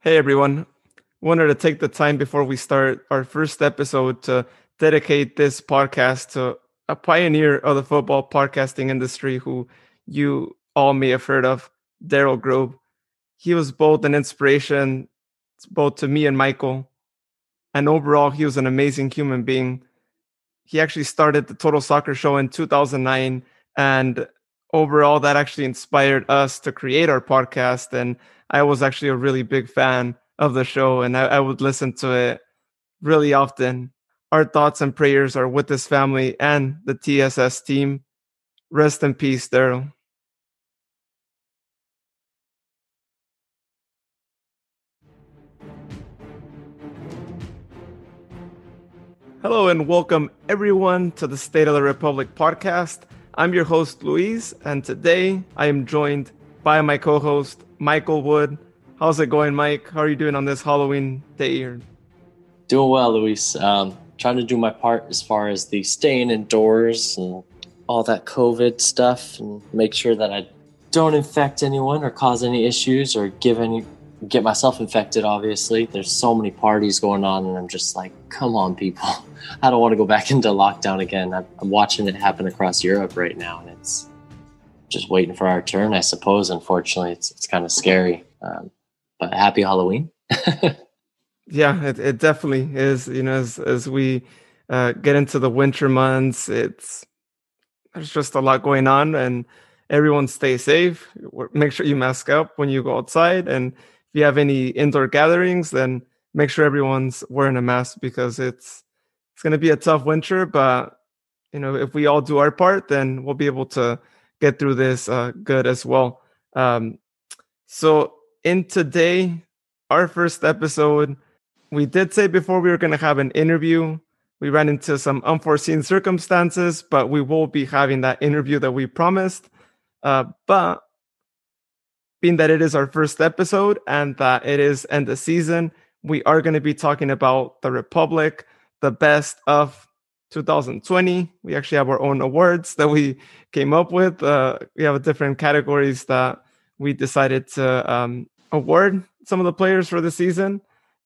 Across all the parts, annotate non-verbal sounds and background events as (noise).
Hey everyone. Wanted to take the time before we start our first episode to dedicate this podcast to a pioneer of the football podcasting industry who you all may have heard of, Daryl Grove. He was both an inspiration both to me and Michael. And overall, he was an amazing human being. He actually started the Total Soccer Show in 2009 and overall that actually inspired us to create our podcast and i was actually a really big fan of the show and I, I, would listen to it really often. Our thoughts and prayers are with this family and the tss team. Rest in peace daryl. Hello and welcome everyone to the State of the Republic podcast. I'm your host, Luis, and today I am joined by my co host, Michael Wood. How's it going, Mike? How are you doing on this Halloween day? Here? Doing well, Luis. Um, trying to do my part as far as the staying indoors and all that COVID stuff and make sure that I don't infect anyone or cause any issues or give any get myself infected obviously there's so many parties going on and i'm just like come on people (laughs) i don't want to go back (laughs) into lockdown again I'm watching it happen across europe right now and it's just waiting for our turn i suppose. Unfortunately it's, it's kind of scary. Um, but happy halloween. (laughs) Yeah it, it definitely is you know as, as we uh, get into the winter months it's there's just a lot going on and everyone stay safe. Make sure you mask up when you go outside and if you have any indoor gatherings, then make sure everyone's wearing a mask because it's it's going to be a tough winter. But you know, if we all do our part, then we'll be able to get through this uh, good as well. Um, so in today, our first episode, we did say before we were going to have an interview. We ran into some unforeseen circumstances, but we will be having that interview that we promised. Uh, but being that it is our first episode and that it is end of season, we are going to be talking about the Republic, the best of 2020. We actually have our own awards that we came up with. Uh, we have different categories that we decided to um, award some of the players for the season.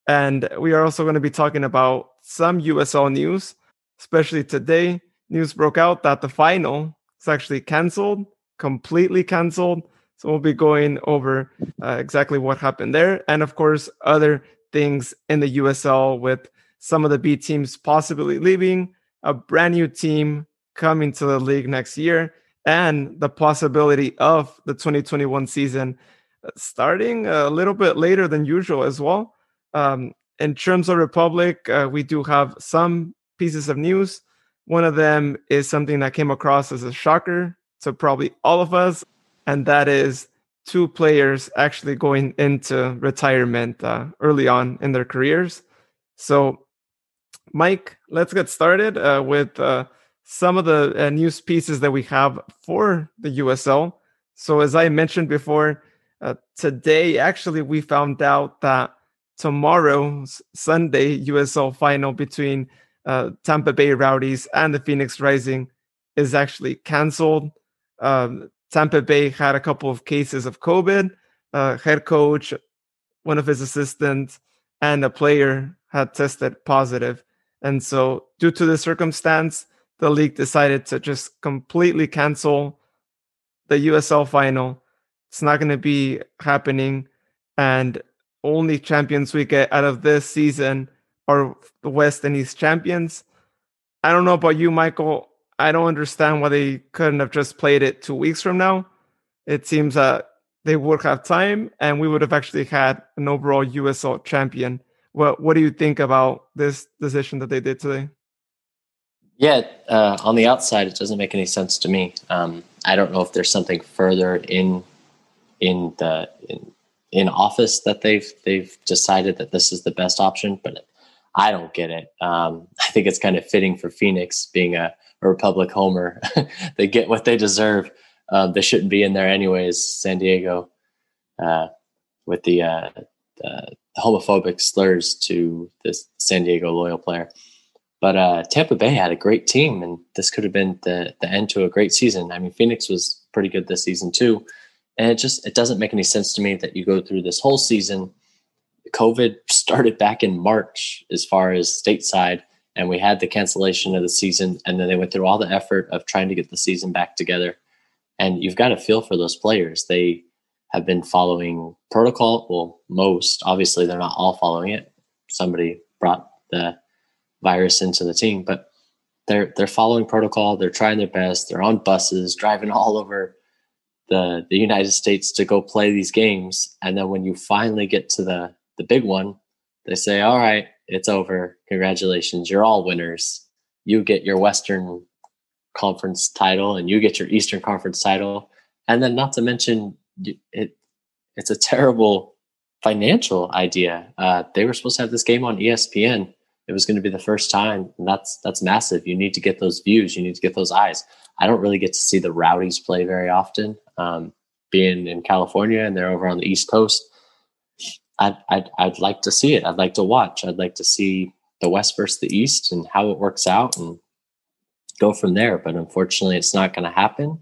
And we are also going to be talking about some USL news, especially today. News broke out that the final is actually canceled, completely canceled. So we'll be going over uh, exactly what happened there, and of course other things in the USL with some of the B teams possibly leaving, a brand new team coming to the league next year, and the possibility of the 2021 season uh, starting a little bit later than usual as well. Um, in terms of Republic, uh, we do have some pieces of news. One of them is something that came across as a shocker to probably all of us and that is two players actually going into retirement uh, early on in their careers. So, Mike, let's get started uh, with uh, some of the uh, news pieces that we have for the USL. So, as I mentioned before, uh, today actually we found out that tomorrow, Sunday USL final between uh, Tampa Bay Rowdies and the Phoenix Rising is actually canceled. Um, Tampa Bay had a couple of cases of COVID. Uh, head coach, one of his assistants, and a player had tested positive. And so, due to the circumstance, the league decided to just completely cancel the USL final. It's not going to be happening. And only champions we get out of this season are the West and East champions. I don't know about you, Michael. I don't understand why they couldn't have just played it two weeks from now. It seems that they would have time and we would have actually had an overall USL champion. What what do you think about this decision that they did today? Yeah, uh, on the outside, it doesn't make any sense to me. Um, I don't know if there's something further in in the in, in office that they've they've decided that this is the best option, but I don't get it. Um, (laughs) I think it's kind of fitting for Phoenix being a a Republic homer. (laughs) they get what they deserve. Uh, they shouldn't be in there anyways. San Diego, uh, with the, uh, the, homophobic slurs to this San Diego loyal player. But uh, Tampa Bay had a great team, and this could have been the the end to a great season. I mean, Phoenix was pretty good this season too, and it just it doesn't make any sense to me that you go through this whole season COVID started back in March as far as stateside, and we had the cancellation of the season, and then they went through all the effort of trying to get the season back together. And you've got to feel for those players. They have been following protocol. Well, most obviously they're not all following it. Somebody brought the virus into the team, but they're they're following protocol. They're trying their best. They're on buses, driving (laughs) all over the the United States to go play these games. And then when you finally get to the the big one, they say, "All right, it's over. Congratulations, you're all winners. You get your Western Conference title, and you get your Eastern Conference title." And then, not to mention, it it's a terrible financial idea. Uh, they were supposed to have this game on ESPN. It was going to be the first time, and that's that's massive. You need to get those views. You need to get those eyes. I don't really get to see the Rowdies play very often. Um, being in California and they're over on the East Coast, I'd, I'd I'd like to see it. I'd like to watch. I'd like to see the West versus the East and how it works out and go from there. But unfortunately, it's not going to happen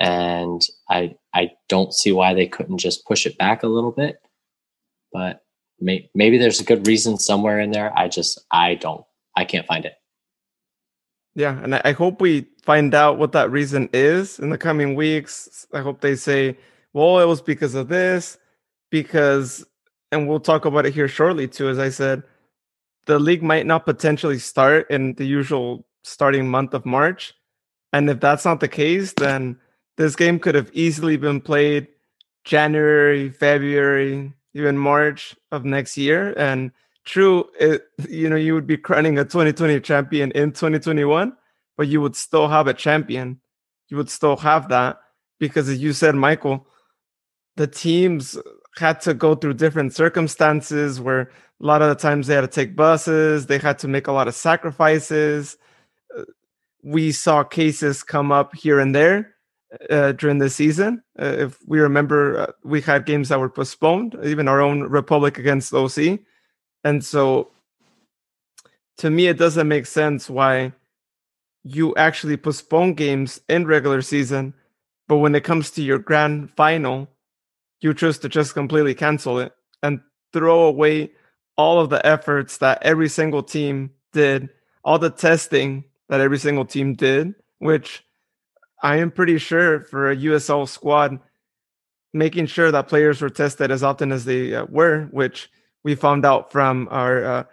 and I I don't see why they couldn't just push it back a little bit. But may, maybe there's a good reason somewhere in there. I just I don't I can't find it. Yeah, and I hope we find out what that reason is in the coming weeks. I hope they say, "Well, it was because of this," because, and we'll talk about it here shortly too. As I said, the league might not potentially start in the usual starting month of March, and if that's not the case, then this game could have easily been played January, February, even March of next year. And true, it, (laughs) you know, you would be crowning a 2020 champion in 2021, but you would still have a champion. You would still have that because, as you said, Michael, the teams had to go through different circumstances where a lot of the times they had to take buses, they had to make a lot of sacrifices. Uh, we saw cases come up here and there uh, during the season. Uh, if we remember, uh, we had games that were postponed, even our own Republic against OC. And so to me, it doesn't make sense why you actually postpone games in regular season, but when it comes to your grand final, you choose to just completely cancel it and throw away all of the efforts that every single team did, all the testing that every single team did, which I am pretty sure for a USL squad, making sure that players were tested as often as they uh, were, which we found out from our uh,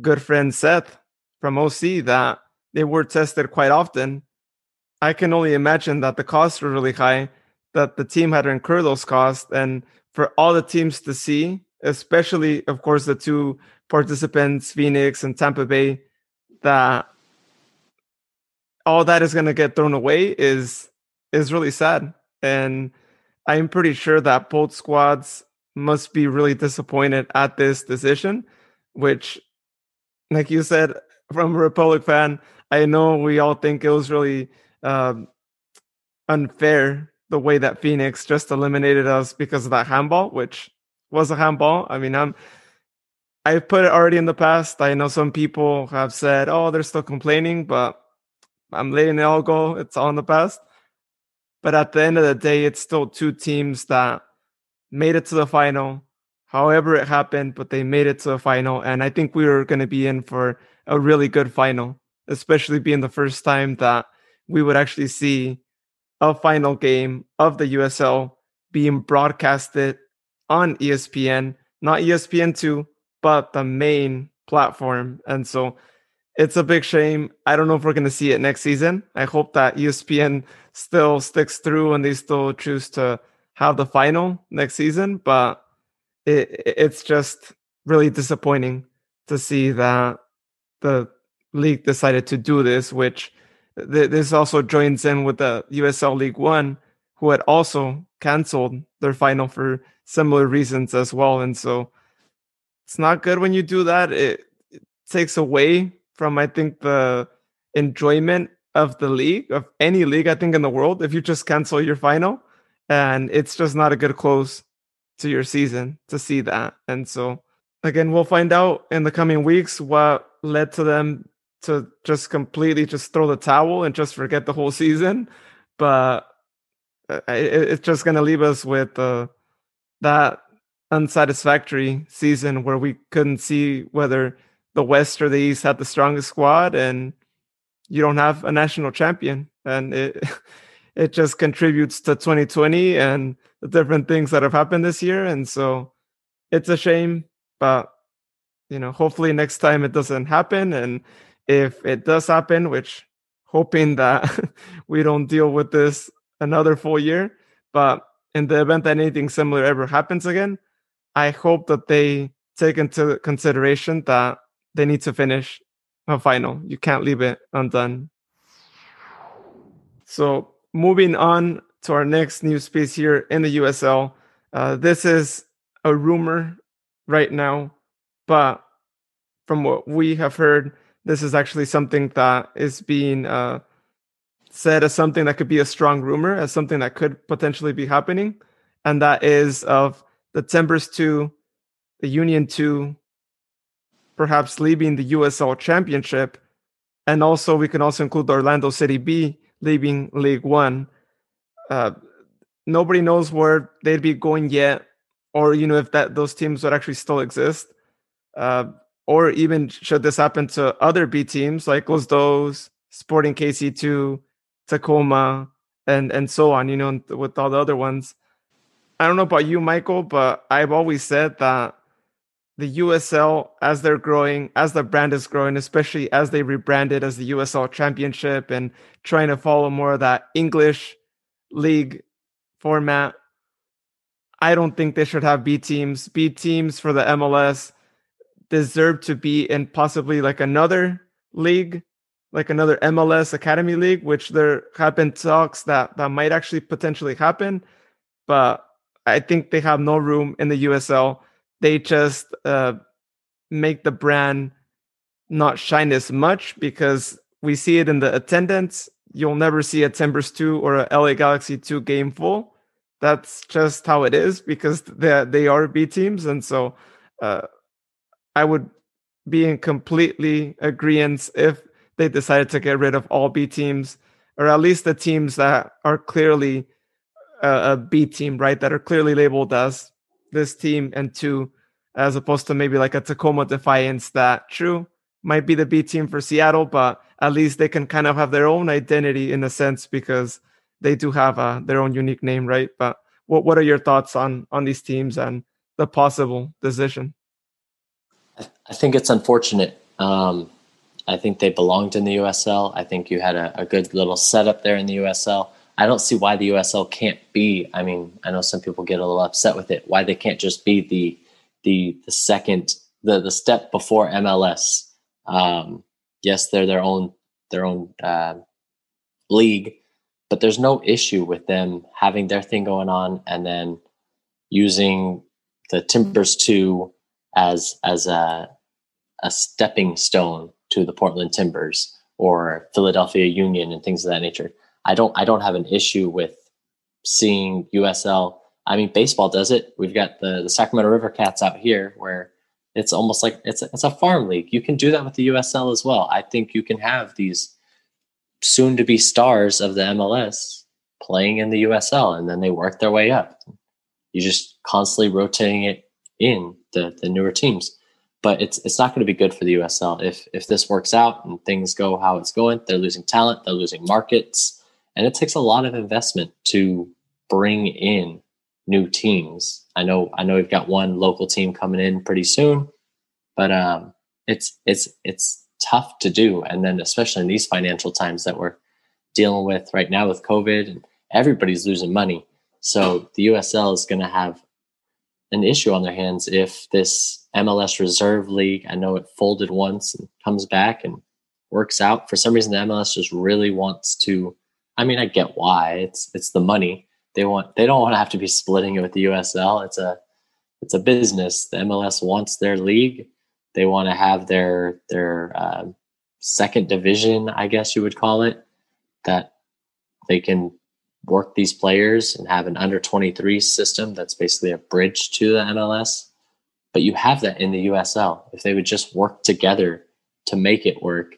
good friend Seth from OC that they were tested quite often. I can only imagine that the costs were really high, that the team had to incur those costs, and for all the teams to see, especially, of course, the two participants, Phoenix and Tampa Bay, that all that is going to get thrown away is is really sad. And i'm pretty sure that both squads must be really disappointed at this decision which like you said from a republic fan i know we all think it was really um, unfair the way that phoenix just eliminated us because of that handball which was a handball. I mean i'm i've put it already in the past. I know some people have said oh they're still complaining but I'm letting it all go. It's all in the past. But at the end of the day, it's still two teams that made it to the final, however it happened, but they made it to the final. And I think we were going to be in for a really good final, especially being the first time that we would actually see a final game of the USL being broadcasted on ESPN, not ESPN2, but the main platform. And so it's a big shame. I don't know if we're going to see it next season. I hope that ESPN still sticks through and they still choose to have the final next season. But it, it's just really disappointing to see that the league decided to do this, which th- this also joins in with the USL League One, who had also canceled their final for similar reasons as well. And so it's not good when you do that. It, it takes away from I think the enjoyment of the league of any league I think in the world if you just cancel your final and it's just not a good close to your season to see that. And so again we'll find out in the coming weeks what led to them to just completely just throw the towel and just forget the whole season. But uh, it's just going to leave us with uh, that unsatisfactory season where we couldn't see whether the West or the East had the strongest squad, and you don't have a national champion, and it (laughs) it just contributes to 2020 and the different things that have happened this year, and so it's a shame, but you know, hopefully next time it doesn't happen, and if it does happen, which hoping that (laughs) we don't deal with this another full year, but in the event that anything similar ever happens again, I hope that they take into consideration that they need to finish a final. You can't leave it undone. So moving on to our next news piece here in the USL. Uh, this is a rumor right now, but from what we have heard, this is actually something that is being uh, said as something that could be a strong rumor, as something that could potentially be happening, and that is of the Timbers 2, the Union 2, perhaps leaving the USL Championship, and also we can also include Orlando City B leaving League One. Uh, nobody knows where they'd be going yet, or you know if that those teams would actually still exist, uh, or even should this happen to other B teams like Los Dos, Sporting KC2, Tacoma, and and so on. You know, with all the other ones. I don't know about you, Michael, but I've always said that the USL, as they're growing, as the brand is growing, especially as they rebranded as the USL Championship and trying to follow more of that English league format, I don't think they should have B teams. B teams for the MLS deserve to be in possibly like another league, like another MLS Academy League, which there have been talks that that might actually potentially happen. But I think they have no room in the USL. They just uh, make the brand not shine as much because we see it in the attendance. You'll never see a Timbers 2 or a LA Galaxy 2 game full. That's just how it is because they, they are B teams. And so uh, I would be in completely agreement if they decided to get rid of all B teams or at least the teams that are clearly a, a B team, right? That are clearly labeled as this team and two, as opposed to maybe like a Tacoma Defiance that true might be the B team for Seattle, but at least they can kind of have their own identity in a sense because they do have uh, their own unique name, right? But what what are your thoughts on on these teams and the possible decision? I think it's unfortunate. Um, I think they belonged in the USL. I think you had a, a good little setup there in the USL. I don't see why the USL can't be. I mean, I know some people get a little upset with it. Why they can't just be the the the second the the step before MLS. Um, yes, they're their own their own uh, league, but there's no issue with them having their thing going on and then using the Timbers two as as a a stepping stone to the Portland Timbers or Philadelphia Union and things of that nature. I don't I don't have an issue with seeing USL. I mean, baseball does it. We've got the the Sacramento River Cats out here, where it's almost like it's a, it's a farm league. You can do that with the USL as well. I think you can have these soon to be stars of the MLS playing in the USL, and then they work their way up. You're just constantly rotating it in the the newer teams. But it's it's not going to be good for the USL if if this works out and things go how it's going. They're losing talent. They're losing markets and it takes a lot of investment to bring in new teams. I know I know we've got one local team coming in pretty soon, but um, it's it's it's tough to do. And then especially in these financial times that we're dealing with right now with COVID and everybody's losing money. So the USL is going to have an issue on their hands if this MLS Reserve League, I know it folded once and comes back and works out. For some reason, the MLS just really wants to I mean, I get why. It's it's the money. They want they don't want to have to be splitting it with the USL. It's a it's a business. The MLS wants their league. They want to have their their uh, second division, I guess you would call it, that they can work these players and have an under 23 system that's basically a bridge to the MLS. But you have that in the USL. If they would just work together to make it work,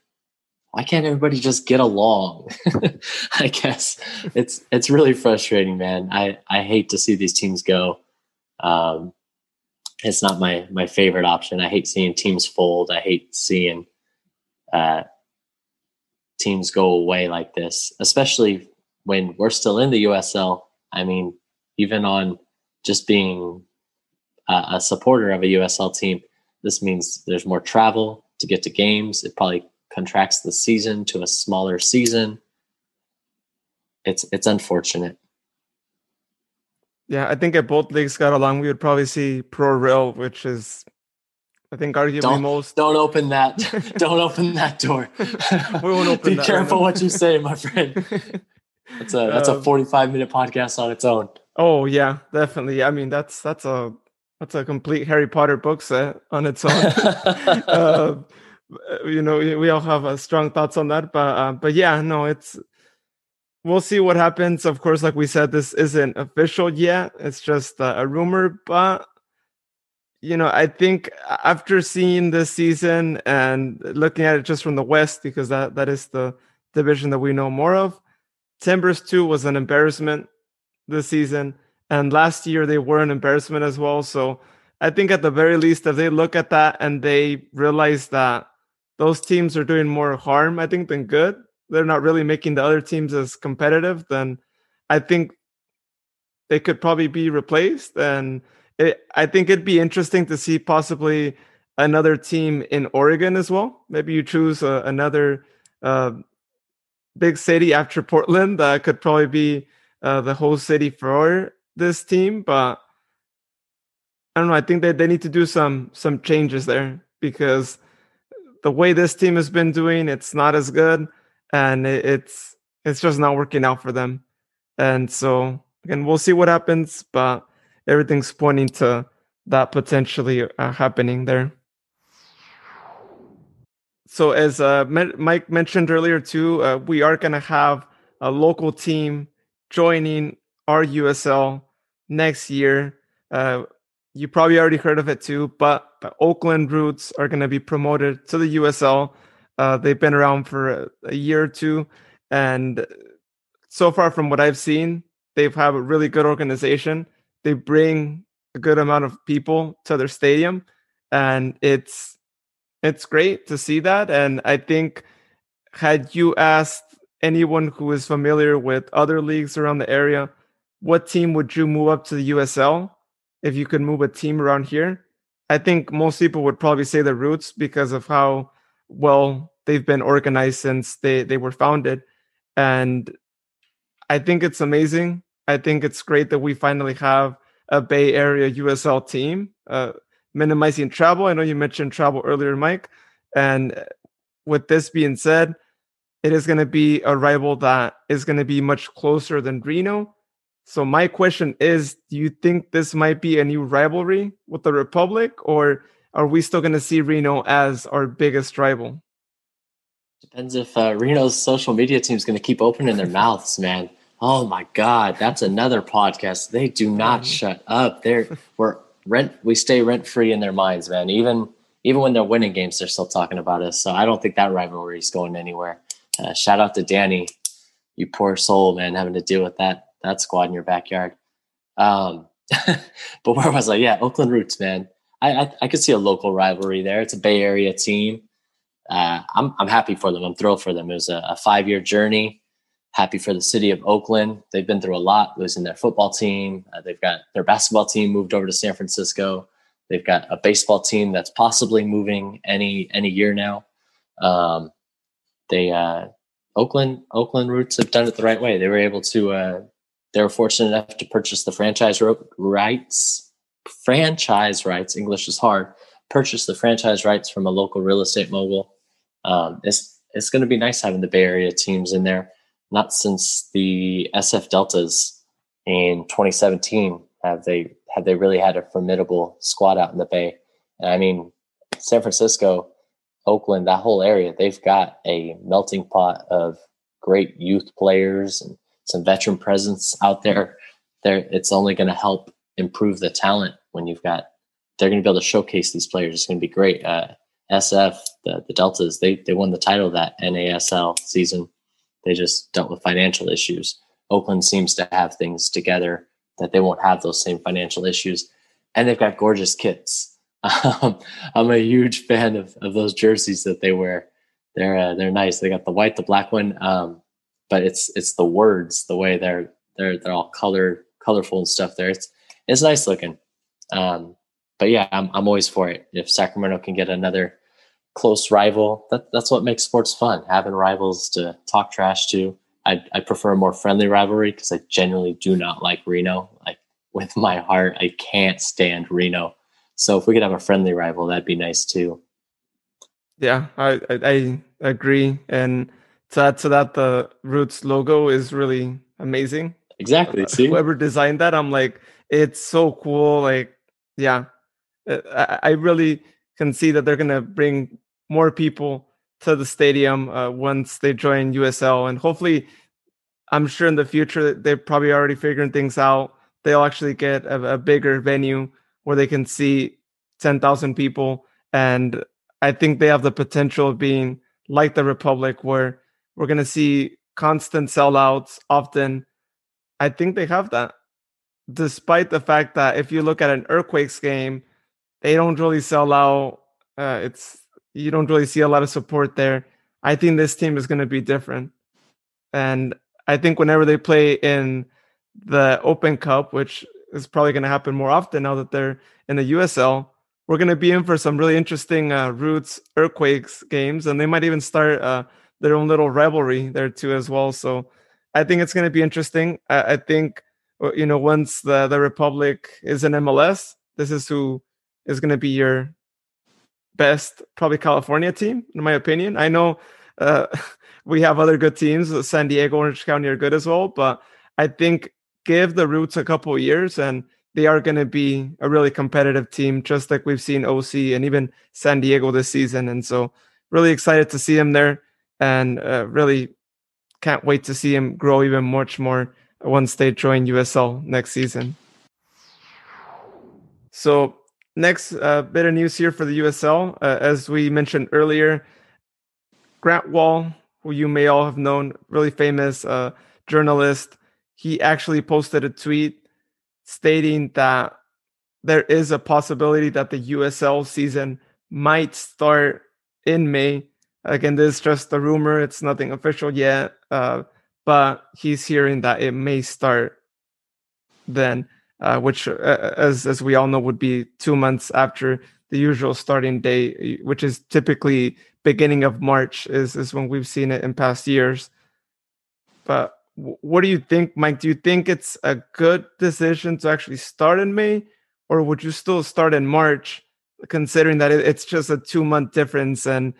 why can't everybody just get along? (laughs) I guess it's it's really frustrating, man. I I hate to see these teams go. Um, it's not my my favorite option. I hate seeing teams fold. I hate seeing uh, teams go away like this, especially when we're still in the USL. I mean, even on just being a, a supporter of a USL team, this means there's more travel to get to games. It probably contracts the season to a smaller season. It's it's unfortunate. Yeah, I think if both leagues got along, we would probably see pro-rel, which is, I think, arguably don't, most. Don't open that. (laughs) don't open that door. (laughs) we won't open. Be that careful what you say, my friend. (laughs) That's a that's um, a forty five minute podcast on its own. Oh yeah, definitely. I mean, that's that's a that's a complete Harry Potter book set on its own. uh, you know, we all have uh, strong thoughts on that, but uh, but yeah, no, it's we'll see what happens. Of course, like we said, this isn't official yet. It's just uh, a rumor, but you know, I think after seeing this season and looking at it just from the West, because that that is the division that we know more of, Timbers 2 was an embarrassment this season. And last year they were an embarrassment as well. So I think at the very least, if they look at that and they realize that those teams are doing more harm, I think, than good, they're not really making the other teams as competitive, then I think they could probably be replaced. And it, I think it'd be interesting to see possibly another team in Oregon as well. Maybe you choose uh, another uh, big city after Portland that could probably be uh, the whole city for this team. But I don't know. I think that they need to do some some changes there because the way this team has been doing, it's not as good, and it, it's it's just not working out for them. And so again, we'll see what happens, but everything's pointing to that potentially uh, happening there so as uh, Mike mentioned earlier too, uh, we are going to have a local team joining our USL next year. You probably already heard of it too, but, but Oakland Roots are going to be promoted to the USL. Uh, they've been around for a, a, year or two, and so far from what I've seen, they've have a really good organization. They bring a good amount of people to their stadium, and it's it's great to see that. And I think, had you asked anyone who is familiar with other leagues around the area, what team would you move up to the USL if you could move a team around here? I think most people would probably say the Roots because of how well they've been organized since they, they were founded. And I think it's amazing. I think it's great that we finally have a Bay Area USL team. Uh, minimizing travel. I know you mentioned travel earlier, Mike. And with this being said, it is going to be a rival that is going to be much closer than Reno. So my question is, do you think this might be a new rivalry with the Republic, or are we still going to see Reno as our biggest rival? Depends if uh, Reno's social media team is going to keep opening their (laughs) mouths, man. Oh my God, that's another podcast. They do not shut up. They're we're rent we stay rent free in their minds, man. Even even when they're winning games, they're still talking about us. So I don't think that rivalry is going anywhere. Uh, shout out to Danny, you poor soul, man, having to deal with that that squad in your backyard. Um, (laughs) but where was I? Yeah, Oakland Roots, man. I, I, I could see a local rivalry there. It's a Bay Area team. Uh, I'm I'm happy for them. I'm thrilled for them. It was a, a five year journey happy for the city of Oakland. They've been through a lot, losing their football team. Uh, they've got their basketball team moved over to San Francisco. They've got a baseball team that's possibly moving any any year now. Um, they uh, Oakland Oakland Roots have done it the right way. They were able to. They were fortunate enough to purchase the franchise rights. Franchise rights. English is hard. Purchase the franchise rights from a local real estate mogul. Um, it's it's going to be nice having the Bay Area teams in there not since the SF Deltas in 2017 have they have they really had a formidable squad out in the Bay. And I mean, San Francisco, Oakland, that whole area, they've got a melting pot of great youth players and some veteran presence out there. There, it's only going to help improve the talent when you've got. They're going to be able to showcase these players. It's going to be great. Uh, SF, the the Deltas, they they won the title that NASL season they just dealt with financial issues. Oakland seems to have things together that they won't have those same financial issues. and they've got gorgeous kits. (laughs) Um, I'm a huge fan of, of those jerseys that they wear. They're uh, they're nice. They got the white, the black one, um, but it's it's the words, the way they're they're they're all color colorful and stuff. There, it's it's nice looking. Um, but yeah, I'm I'm always for it. If Sacramento can get another close rival, that that's what makes sports fun. Having rivals to talk trash to. I I prefer a more friendly rivalry because I genuinely do not like Reno. Like with my heart, I can't stand Reno. So if we could have a friendly rival, that'd be nice too. Yeah, I I, I agree. And to add to that, the Roots logo is really amazing. Exactly. See, whoever designed that, I'm like, it's so cool. Like, yeah, uh, I, I really can see that they're gonna bring more people to the stadium uh, once they join USL, and hopefully, I'm sure in the future they're probably already figuring things out. They'll actually get a, a bigger venue where they can see 10,000 people. And I think they have the potential of being like the Republic, where we're going to see constant sellouts often. I think they have that, despite the fact that if you look at an Earthquakes game, they don't really sell out. Uh, it's you don't really see a lot of support there. I think this team is going to be different, and I think whenever they play in the Open Cup, which is probably going to happen more often now that they're in the USL. We're going to be in for some really interesting uh, Roots Earthquakes games, and they might even start uh, their own little rivalry there too as well. So I think it's going to be interesting. I, I think uh, you know once the the Republic is in MLS, this is who is going to be your best probably California team in my opinion. I know uh, (laughs) we have other good teams. San Diego, Orange County are good as well, but I think give the Roots a couple years and they are going to be a really competitive team, just like we've seen OC and even San Diego this season. And so, really excited to see them there, and uh, really can't wait to see him grow even much more once they join USL next season. So, next uh, bit of news here for the USL, uh, as we mentioned earlier, Grant Wahl, who you may all have known, really famous uh, journalist he actually posted a tweet stating that there is a possibility that the USL season might start in May. Again, this is just a rumor; it's nothing official yet. Uh, but he's hearing that it may start then, uh, which, uh, as as we all know, would be two months after the usual starting date, which is typically beginning of March. Is is when we've seen it in past years. But what do you think, Mike? Do you think it's a good decision to actually start in May, or would you still start in March, considering that it's just a two month difference and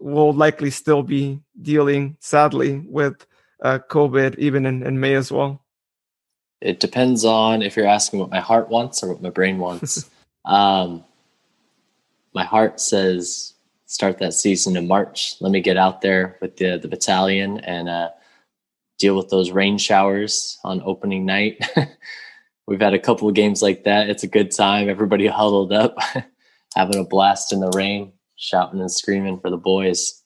we'll likely still be dealing, sadly, with uh, COVID even in, in May as well? It depends on if you're asking what my heart wants or what my brain wants. (laughs) um, my heart says start that season in March. Let me get out there with the the battalion and uh, deal with those rain showers on opening night. (laughs) We've had a couple of games like that. It's a good time. Everybody huddled up, (laughs) having a blast in the rain, shouting and screaming for the boys.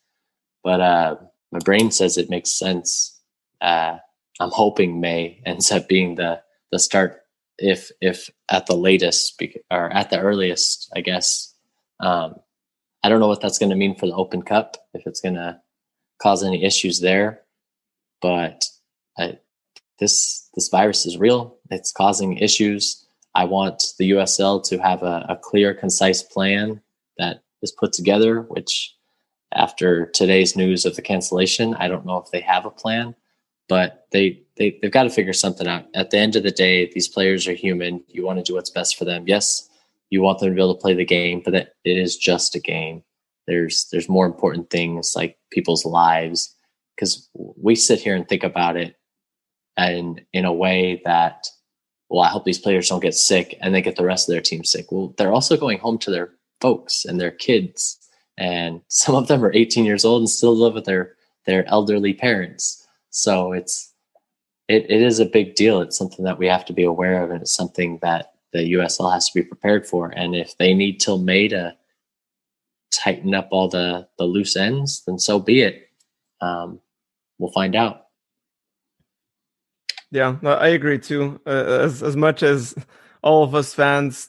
But uh, my brain says it makes sense. Uh, I'm hoping May ends up being the the start, if if at the latest or at the earliest, I guess. Um, I don't know what that's going to mean for the Open Cup. If it's going to cause any issues there, but I, this this virus is real. It's causing issues. I want the USL to have a, a clear, concise plan that is put together. Which, after today's news of the cancellation, I don't know if they have a plan, but they they they've got to figure something out. At the end of the day, these players are human. You want to do what's best for them. Yes, you want them to be able to play the game, but it is just a game. There's there's more important things like people's lives because we sit here and think about it and in a way that well i hope these players don't get sick and they get the rest of their team sick well they're also going home to their folks and their kids. And (laughs) some of them are 18 years old and still live with their their elderly parents. So it's it, it is a big deal. It's something that we have to be aware of and it's something that the usl has to be prepared for. And if they need till may to tighten up all the the loose ends then so be it. Um, we'll find out. Yeah, I agree too. Uh, as as much as all of us fans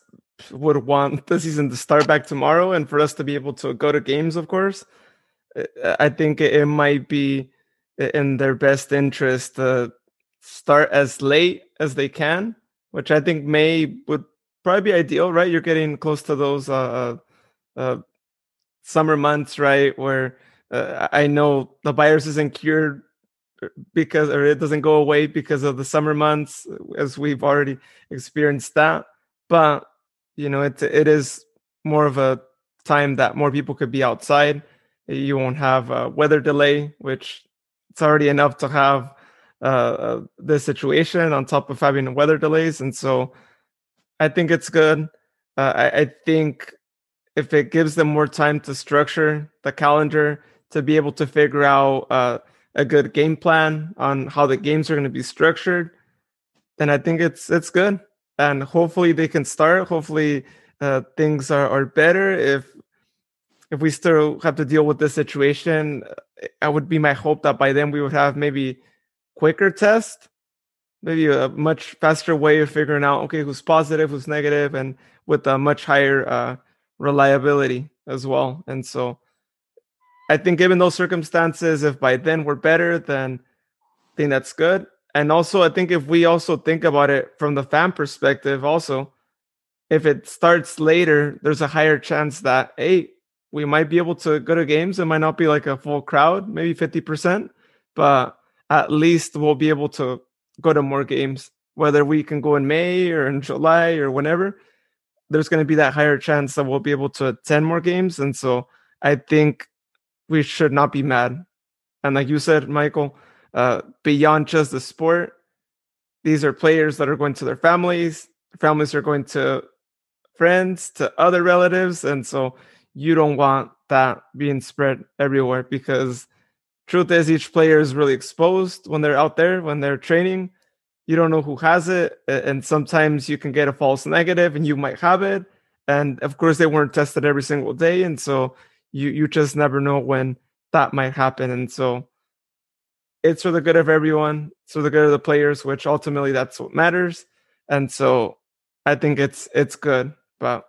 would want the season to start back tomorrow and for us to be able to go to games, of course. I think it might be in their best interest to start as late as they can, which I think May would probably be ideal, right? You're getting close to those uh, uh, uh summer months, right? Where uh, I know the virus isn't cured uh, because, or it doesn't go away because of the summer months, as we've already experienced that. But you know, it it is more of a time that more people could be outside. You won't have a weather delay, which it's already enough to have uh, this situation on top of having weather delays, and so I think it's good. Uh, I, I think if it gives them more time to structure the calendar to be able to figure out uh, a good game plan on how the games are going to be structured, then I think it's it's good. And hopefully they can start. Hopefully uh, things are, are better. If if we still have to deal with this situation, I would be my hope that by then we would have maybe quicker test, maybe a much faster way of figuring out okay who's positive, who's negative, and with a much higher uh, reliability as well. And so I think given those circumstances, if by then we're better, then I think that's good. And also I think if we also think about it from the fan perspective, also, if it starts later, there's a higher chance that hey, we might be able to go to games. It might not be like a full crowd, maybe 50%, but at least we'll be able to go to more games, whether we can go in May or in July or whenever there's going to be that higher chance that we'll be able to attend more games. And so I think we should not be mad. And like you said, Michael, uh, beyond just the sport, these are players that are going to their families. Families are going to friends, to other relatives. And so you don't want that being spread everywhere because truth is each player is really exposed when they're out there, when they're training you don't know who has it and sometimes you can get a false negative and you might have it and of course they weren't tested every single day and so you you just never know when that might happen and so it's for the good of everyone it's for the good of the players which ultimately that's what matters. And so i think it's it's good but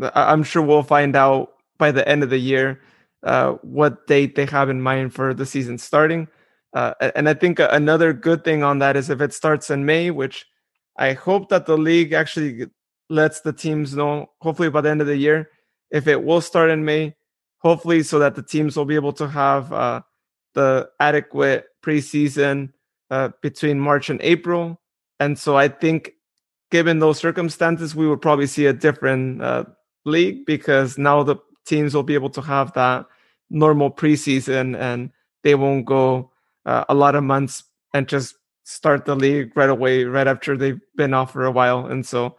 i'm sure we'll find out by the end of the year uh, what date they have in mind for the season starting. Uh, and I think another good thing on that is if it starts in May, which I hope that the league actually lets the teams know, hopefully by the end of the year, if it will start in May, hopefully so that the teams will be able to have uh, the adequate preseason uh, between March and April. And so I think, given those circumstances, we would probably see a different uh, league because now the teams will be able to have that normal preseason and they won't go uh, a lot of months and just start the league right away, right after they've been off for a while. And so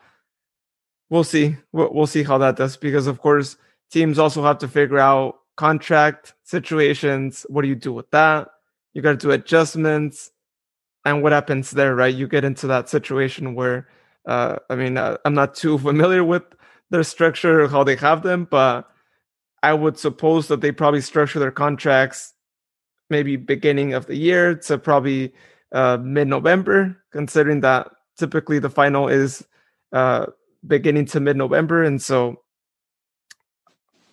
we'll see. We'll, we'll see how that does because, of course, teams also have to figure out contract situations. What do you do with that? You got to do adjustments. And what happens there, right? You get into that situation where, uh, I mean, uh, I'm not too (laughs) familiar with their structure, how they have them, but I would suppose that they probably structure their contracts maybe beginning of the year to probably uh, mid November, considering that typically the final is uh, beginning to mid November, and so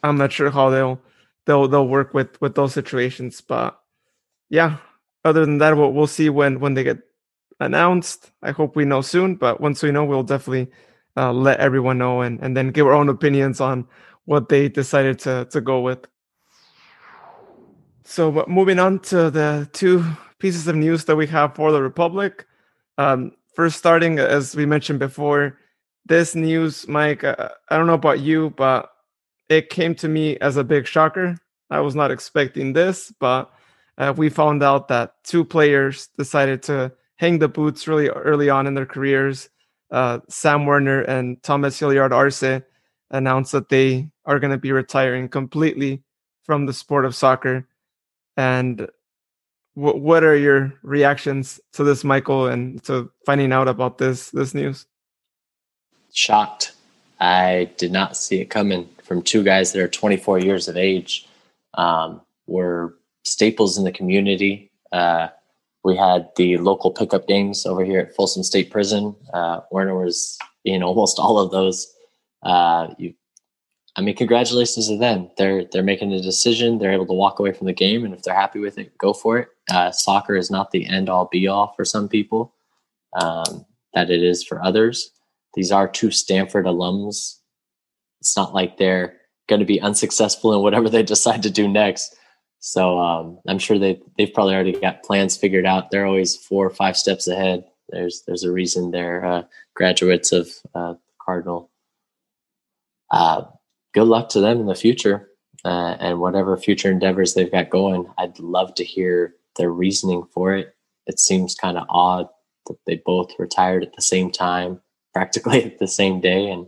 I'm not sure how they'll they'll they'll work with with those situations. But yeah, other than that, we'll, we'll see when when they get announced. I hope we know soon, but once we know, we'll definitely uh, let everyone know and and then give our own opinions on what they decided to to go with. So, moving on to the two pieces of news that we have for the Republic. Um, first, starting as we mentioned before, this news, Mike. Uh, I don't know about you, but it came to me as a big shocker. I was not expecting this, but uh, we found out that two players decided to hang the boots really early on in their careers. Uh, Sam Werner and Thomas Hilliard Arce announced that they are going to be retiring completely from the sport of soccer. And w- what are your reactions to this, Michael, and to finding out about this this news? Shocked. I did not see it coming from two guys that are 24 years of age. Um, were staples in the community. Uh, we had the local pickup games over here at Folsom State Prison. Uh, Werner was in almost all of those. uh, you, I mean, congratulations to them. They're they're making a decision. They're able to walk away from the game, and if they're happy with it, go for it. Uh, soccer is not the end all be all for some people, um, that it is for others. These are two Stanford alums. It's not like they're going to be unsuccessful in whatever they decide to do next. So um, I'm sure they they've probably already got plans figured out. They're always four or five steps ahead. There's there's a reason they're uh, graduates of uh, Cardinal. Uh, good luck to them in the future uh, and whatever future endeavors they've got going. I'd love to hear their reasoning for it. It seems kind of odd that they both retired at the same time, (laughs) practically at the same day, and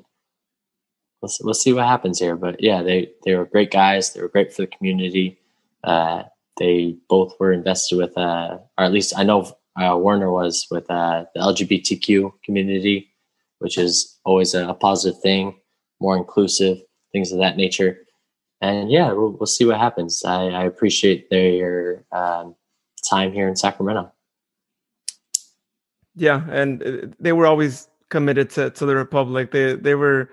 we'll, we'll see what happens here. But yeah, they they were great guys. They were great for the community uh, they both were invested with, uh, or at least I know uh, Werner was with uh, the LGBTQ community, which is always a, a, positive thing, more inclusive, things of that nature. And yeah, we'll, we'll see what happens. I, I appreciate their um, time here in Sacramento. Yeah, and uh, they were always committed to, to the Republic. They they were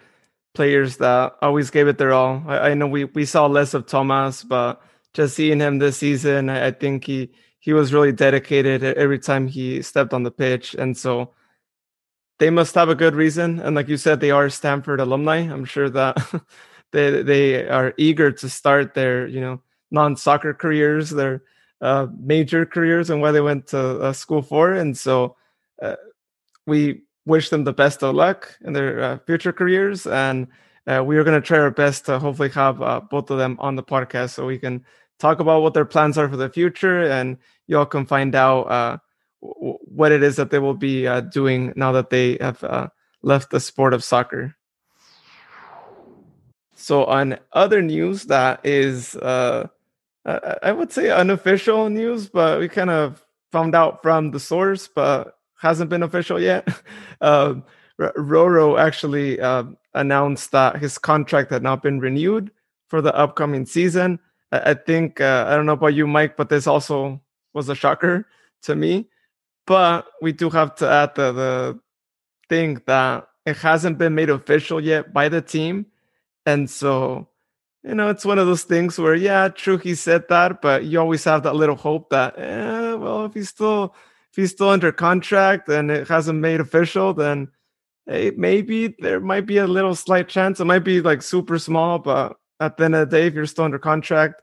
players that always gave it their all. I, I know we, we saw less of Thomas, but just seeing him this season, I, I think he he was really dedicated every time he stepped on the pitch, and so they must have a good reason. And like you said, they are Stanford alumni. I'm sure that (laughs) they they are eager to start their you know non soccer careers, their uh, major careers, and why they went to uh, school for. And so uh, we wish them the best of luck in their uh, future careers. And uh, we are going to try our best to hopefully have uh, both of them on the podcast so we can talk about what their plans are for the future, and y'all can find out uh, what it is that they will be uh, doing now that they have uh, left the sport of soccer. So, on other news that is, uh, I would say unofficial news, but we kind of found out from the source, but hasn't been official yet. (laughs) Um, Roro actually uh, announced that his contract had not been renewed for the upcoming season. I, think uh, I don't know about you, Mike, but this also was a shocker to me. But we do have to add the, the thing that it hasn't been made official yet by the team, and so you know it's one of those things where yeah, true, he said that, but you always have that little hope that eh, well, if he's still if he's still under contract and it hasn't made official, then hey, maybe there might be a little slight chance. It might be like super small, but at the end of the day, if you're still under contract,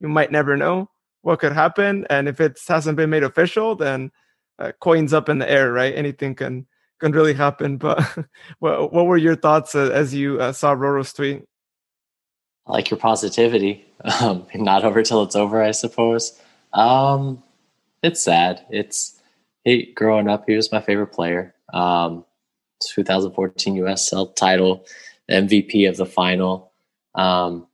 you might never know what could happen. And if it hasn't been made official, then uh, coins up in the air, right? Anything can can really happen. (laughs) But what what were your thoughts uh, as you uh, saw Roro's tweet? I like your positivity. (laughs) Um, not over till it's over, I suppose. Um, it's sad. It's he growing up. He was my favorite player. Um, 2014 USL title, MVP of the final. Um,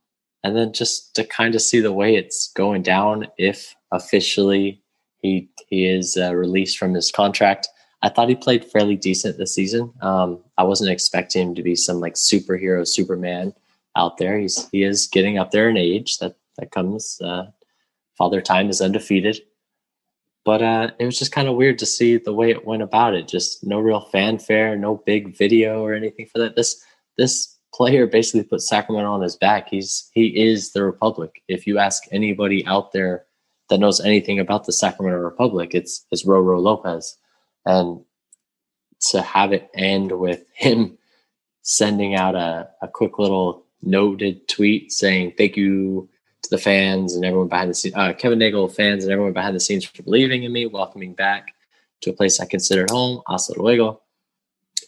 and then just to kind of see the way it's going down if officially he he is uh, released from his contract. I thought he played fairly decent this season. Um, I wasn't expecting him to be some like superhero Superman out there. He's he is getting up there in age. That that comes. Uh, Father Time is undefeated, but uh, it was just kind of weird to see the way it went about it. Just no real fanfare, no big video or anything for that. This this player basically put Sacramento on his back. He's he is the Republic. If you ask anybody out there that knows anything about the Sacramento Republic, it's it's Roro Lopez. And to have it end with him sending out a, a quick little noted tweet saying thank you to the fans and everyone behind the scenes, uh, Kevin Nagle fans and everyone behind the scenes for believing in me, welcoming back to a place I considered home, hasta luego.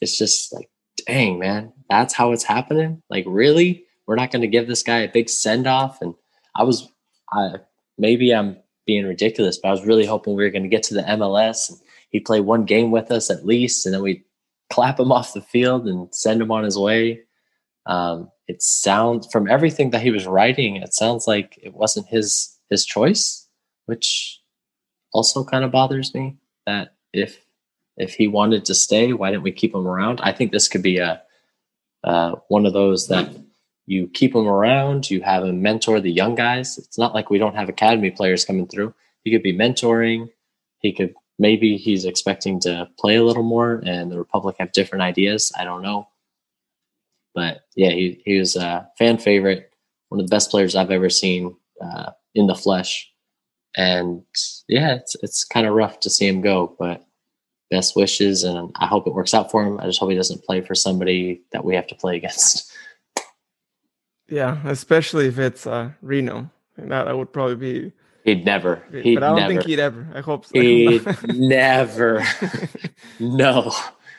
It's just like dang, man, that's how it's happening. Like, really? We're not going to give this guy a big send off. And I was, I maybe I'm being ridiculous, but I was really hoping we were going to get to the MLS and he'd play one game with us at least, and then we clap him (laughs) off the field and send him on his way. Um, it sounds from everything that he was writing, it sounds like it wasn't his his choice, which also kind of bothers me. That if if he wanted to stay, why didn't we keep him around? I think this could be a uh, one of those that you keep him around. You have him mentor the young guys. It's not like we don't have academy players coming through. He could be mentoring. He could maybe he's expecting to play a little more, and the Republic have different ideas. I don't know, but yeah, he he was a fan favorite, one of the best players I've ever seen uh, in the flesh, and yeah, it's it's kind of rough to see him go, but best wishes, and I hope it works out for him. I just hope he doesn't play for somebody that we have to play against. Yeah, especially if it's uh, Reno. That, that would probably be. He'd never. He'd but I don't never. think he'd ever. I hope. So. He'd (laughs) never. (laughs) No.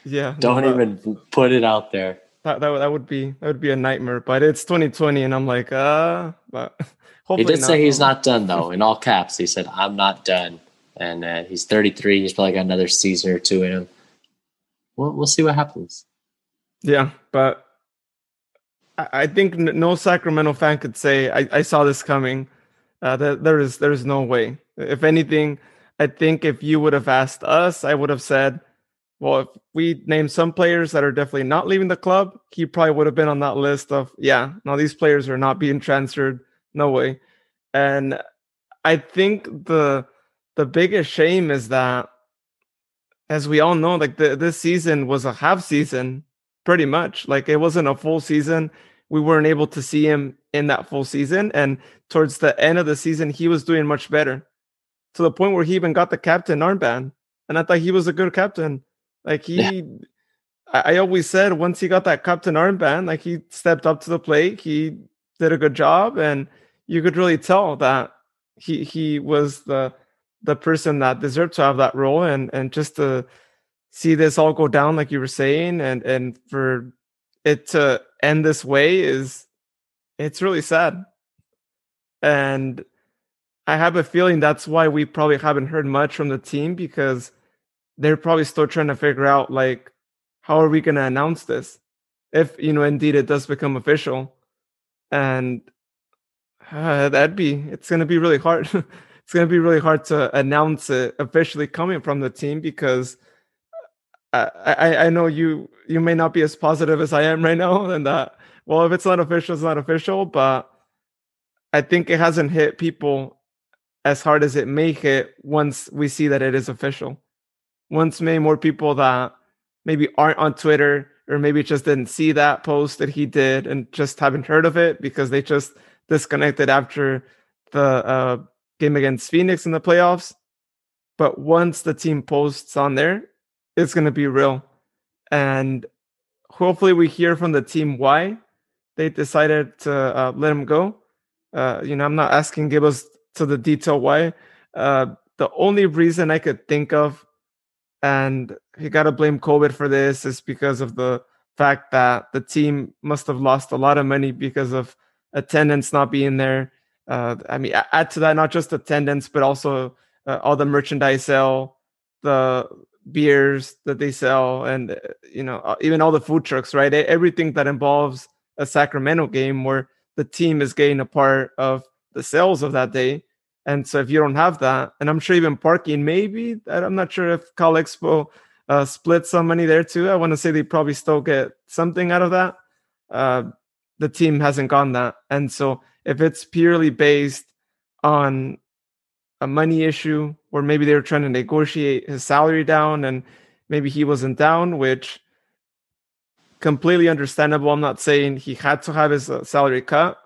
yeah. Don't no, even put it out there. That, that that would be that would be a nightmare. But it's 2020, and I'm like, uh, but (laughs) hopefully He did not. say he's not done though. In all caps, he said, "I'm not done." And uh, he's 33. He's probably got another season or two in him. We'll we'll see what happens. Yeah, but I, think no Sacramento fan could say I, I saw this coming. Uh, that there is there is no way. If anything, I think if you would have asked us, I would have said, well, if we name some players that are definitely not leaving the club, he probably would have been on that list of yeah, Now these players are not being transferred. No way. And I think the the biggest shame is that as we all know, like the, this season was a half season, pretty much. Like it wasn't a full season. We weren't able to see him in that full season. And towards the end of the season, he was doing much better to the point where he even got the captain armband. And I thought he was a good captain. Like he, Yeah. I, I always said once he got that captain armband, like he stepped up to the plate, he did a good job, and you could really tell that he he was the the person that deserved to have that role. And and just to see this all go down, like you were saying, and and for it to end this way is it's really sad. And I have a feeling that's why we probably haven't heard much from the team because they're probably still trying to figure out like how are we going to announce this if you know indeed it does become official and uh, that'd be it's going to be really hard (laughs) it's going to be really hard to announce it officially coming from the team because I, I i know you you may not be as positive as i am right now and that well if it's not official it's not official but i think it hasn't hit people as hard as it may hit once we see that it is official. Once maybe more people that maybe aren't on Twitter or maybe just didn't see that post that he did and just haven't heard of it because they just disconnected after the uh, game against Phoenix in the playoffs. But once the team posts on there, it's going to be real. And hopefully, we hear from the team why they decided to uh, let him go. Uh, you know, I'm not asking Gibbs to the detail why. Uh, the only reason I could think of and you got to blame COVID for this is because of the fact that the team must have lost a lot of money because of attendance not being there. Uh, I mean, add to that not just attendance, but also uh, all the merchandise sell, the beers that they sell, and uh, you know uh, even all the food trucks, right? Everything that involves a Sacramento game where the team is getting a part of the sales of that day. And so if you don't have that, and I'm sure even parking, maybe I'm not sure if Cal Expo uh, split some money there too. I want to say they probably still get something out of that. Uh, the team hasn't gone that, and so if it's purely based on a money issue, or maybe they were trying to negotiate his salary down, and maybe he wasn't down, which completely understandable. I'm not saying he had to have his uh, salary cut,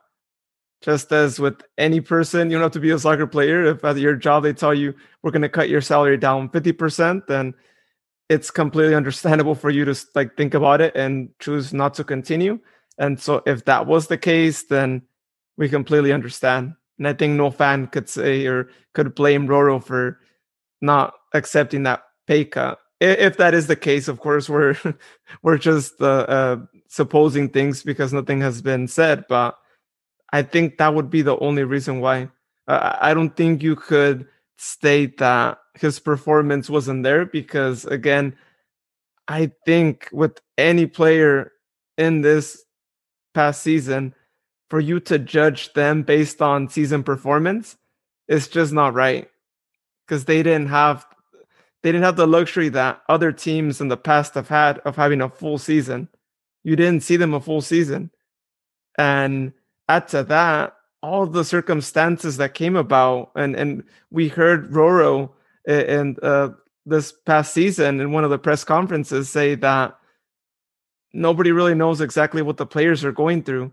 just as with any person, you don't have to be a soccer player. If at your job they tell you we're going to cut your salary down 50%, then it's completely understandable for you to like think about it and choose not to continue. And so if that was the case, then we completely understand. And I think no fan could say or could blame Roro for not accepting that pay cut. If that is the case, of course, we're (laughs) we're just uh, uh, supposing things because nothing has been said. But I think that would be the only reason why. Uh, I don't think you could state that his performance wasn't there because, again, I think with any player in this past season, for you to judge them based on season performance, it's just not right because they didn't have they didn't have the luxury that other teams in the past have had of having a full season. You didn't see them a full season, and add to that all the circumstances that came about and and we heard roro in uh, this past season in one of the press conferences say that nobody really knows exactly what the players are going through.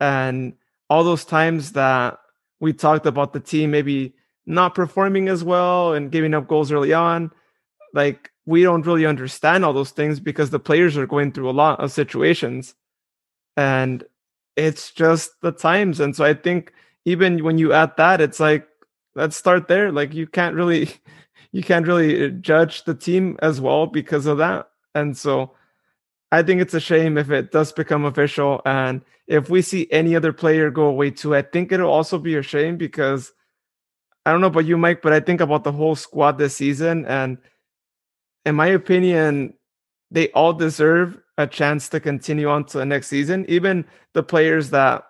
And all those times that we talked about the team maybe not performing as well and giving up goals early on, like we don't really understand all those things because the players are going through a lot of situations. And it's just the times. And so I think even when you add that, it's like, let's start there. Like you can't really (laughs) you can't really uh, judge the team as well because of that. And so I think it's a shame if it does become official. And if we see any other player go away too, I think it'll also be a shame because I don't know about you, Mike, but I think about the whole squad this season. And in my opinion, they all deserve a chance to continue on to the next season. Even the players that,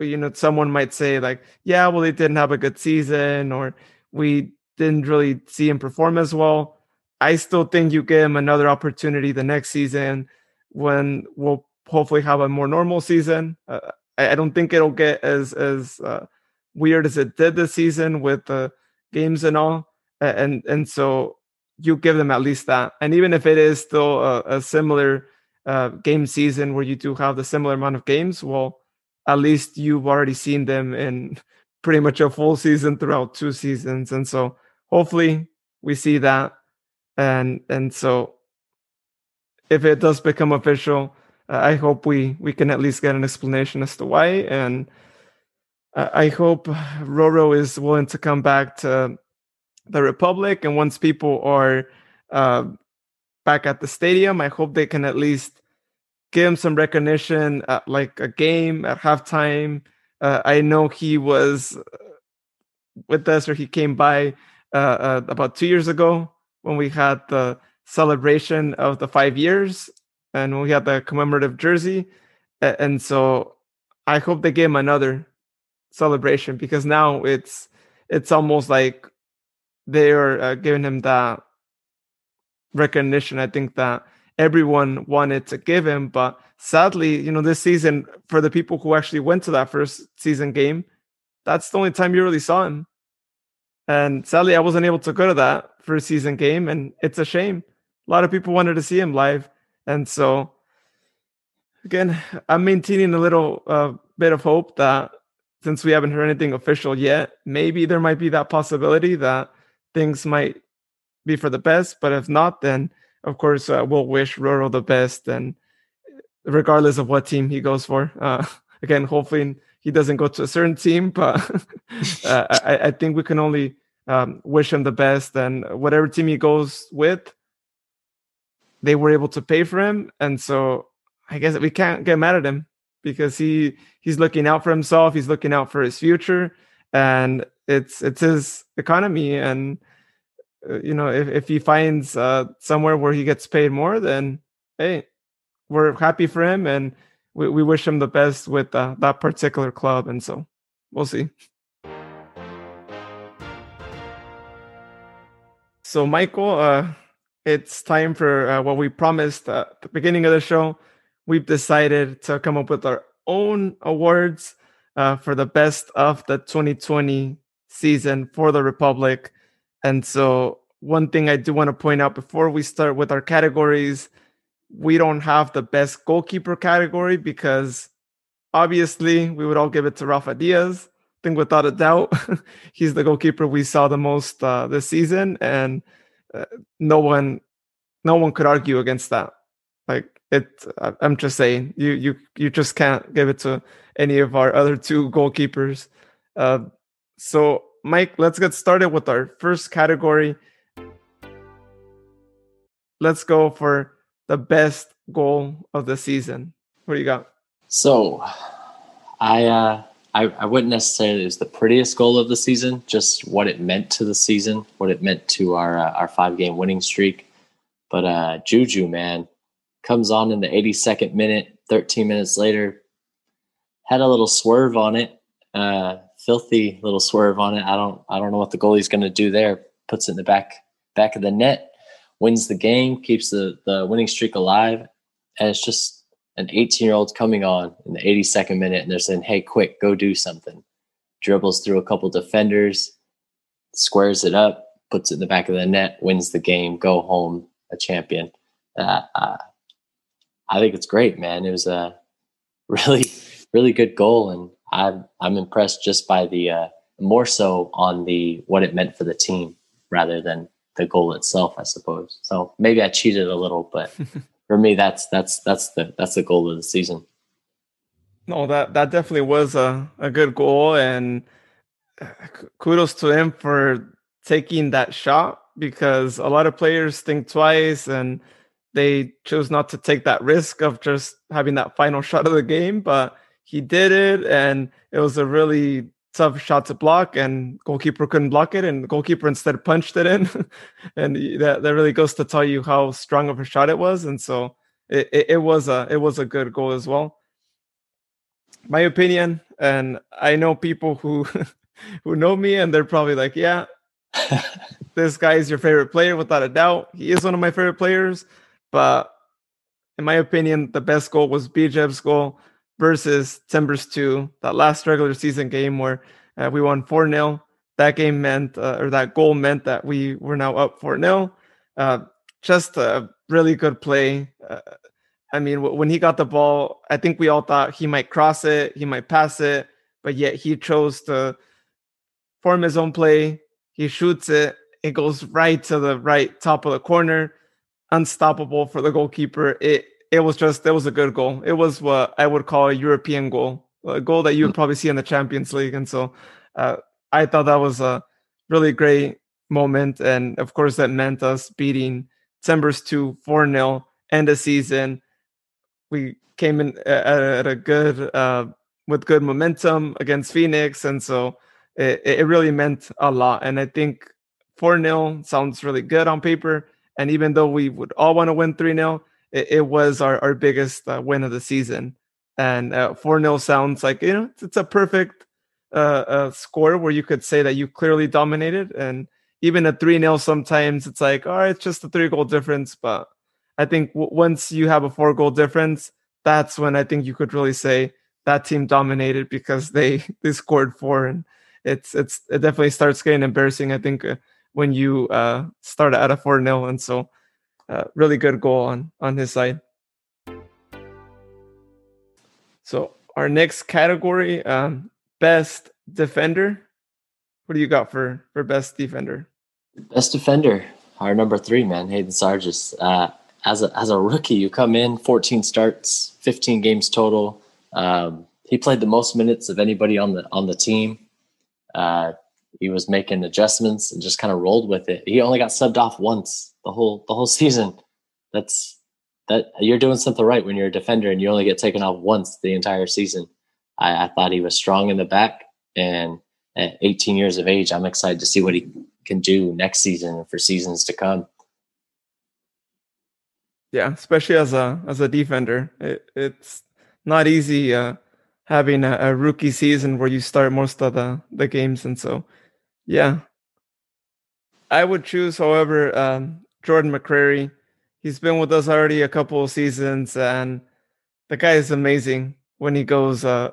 you know, someone might say, like, yeah, well, they didn't have a good season or we didn't really see him perform as well. I still think you give him another opportunity the next season when we'll hopefully have a more normal season. Uh, I, I, don't think it'll get as as uh, weird as it did this season with the games and all. And and so you give them at least that. And even if it is still a, a similar uh, game season where you do have the similar amount of games, well, at least you've already seen them in (laughs) pretty much a full season throughout two seasons. And so hopefully we see that. And and so if it does become official, uh, I hope we we can at least get an explanation as to why. And uh, I hope Roro is willing to come back to the Republic. And once people are uh, back at the stadium, I hope they can at least give him some recognition at like a game at halftime. Uh, I know he was with us or he came by uh, uh, about two years ago when we had the celebration of the five years and we had the commemorative jersey. And so I hope they give him another celebration because now it's it's almost like they're uh, giving him that recognition. I think that everyone wanted to give him, but sadly, you know, this season for the people who actually went to that first season game, that's the only time you really saw him. And sadly, I wasn't able to go to that first season game, and it's a shame. A lot of people wanted to see him live, and so again, I'm maintaining a little uh, bit of hope that since we haven't heard anything official yet, maybe there might be that possibility that things might be for the best. But if not, then of course uh, we'll wish Roro the best, and regardless of what team he goes for. Uh, (laughs) again, hopefully he doesn't go to a certain team, but (laughs) uh, I, I, think we can only um, wish him the best. And whatever team he goes with, they were able to pay for him, and so I guess we can't get mad at him because he he's looking out for himself. He's looking out for his future, and it's it's his economy. And uh, you know, if if he finds uh, somewhere where he gets paid more, then hey, we're happy for him, and we, we wish him the best with uh, that particular club. And so we'll see. So, Michael, uh, it's time for uh, what we promised at the beginning of the show. We've decided to come up with our own awards uh, for the best of the 2020 season for the Republic. And so, one thing I do want to point out before we start with our categories, we don't have the best goalkeeper category because obviously we would all give it to Rafa Diaz I think without a doubt, (laughs) he's the goalkeeper we saw the most uh, this season, and uh, no one, no one could argue against that. Like it, I'm just saying, you you you just can't give it to any of our other two goalkeepers. Uh, so, Mike, let's get started with our first category. Let's go for the best goal of the season. What do you got? So, I uh, I, I wouldn't necessarily it was the prettiest goal of the season, just what it meant to the season, what it meant to our uh, our five game winning streak. But uh, Juju, man, comes on in the 82nd minute, 13 minutes later, had a little swerve on it, uh, filthy little swerve on it. I don't I don't know what the goalie's going to do there. Puts it in the back back of the net, wins the game, keeps the the winning streak alive, and it's just an 18 year old coming on in the 82nd minute and they're saying, hey, quick, go do something. Dribbles through a couple defenders, squares it up, puts it in the back of the net, wins the game, go home a champion. Uh, uh, I think it's great, man. It was a (laughs) really, really good goal, and I'm I'm impressed just by the uh, more so on the what it meant for the team rather than the goal itself, I suppose. So maybe I cheated a little, but (laughs) for me, that's that's that's the that's the goal of the season. No, that that definitely was a, a good goal, and uh, kudos to him for taking that shot because a lot of players think twice and they chose not to take that risk of just having that final (laughs) shot of the game, but he did it, and it was a really tough shot to block, and goalkeeper couldn't block it, and the goalkeeper instead punched it in, (laughs) and that that really goes to tell you how strong of a shot it was, and so it, it, it was a it was a good goal as well. My opinion, and I know people who (laughs) who know me, and they're probably like, yeah. (laughs) this guy is your favorite player without a doubt. He is one of my favorite players, but in my opinion, the best goal was Bijev's goal versus Timbers 2, that last regular season game where uh, we won 4 0. That game meant, uh, or that goal meant that we were now up 4 0. Uh, just a really good play. Uh, I mean, w- when he got the ball, I think we all thought he might cross it, he might pass it, but yet he chose to form his own play. He shoots it, it goes right to the right top of the corner, unstoppable for the goalkeeper. It it was just it was a good goal. It was what I would call a European goal, a goal that you would probably see in the Champions League. And so uh, I thought that was a really great moment. And of course, that meant us beating Timbers 2 4 0 end of season. We came in at, at a good, uh, with good momentum against Phoenix. And so it, it really meant a lot. And I think 4 0 sounds really good on paper. And even though we would all want to win 3 0, it, it, was our, our biggest uh, win of the season. And uh, 4 uh, 0 sounds like, you know, it's, it's a perfect uh, uh, score where you could say that you clearly dominated. And even a 3 0, sometimes it's like, all right, it's just a three goal difference. But I think w- once you have a four goal difference, that's when I think you could really say that team dominated because they (laughs) they scored four and it's it's it definitely starts getting embarrassing. I think uh, when you uh, start at a four 0 and so uh, really good goal on on his side. So our next category, um, best defender. What do you got for for best defender? Best defender, our number three man, Hayden Sargis. Uh, as a as a rookie, you come in 14 starts, 15 games total. Um, he played the most minutes of anybody on the on the team. Uh, he was making adjustments and just kind of rolled with it. He only got subbed off once the whole the whole (laughs) season. That's that you're doing something right when you're a defender and you only get taken off once the entire season. I, I thought he was strong in the back, and at 18 years of age, I'm excited to see what he can do next season and for seasons to come. Yeah, especially as a as a defender, it, it's not easy uh, having a, a, rookie season where you start most of the the games, and so yeah, I would choose, however, um, Jordan McCrary. He's been with us already a couple of seasons, and the guy is amazing when he goes uh,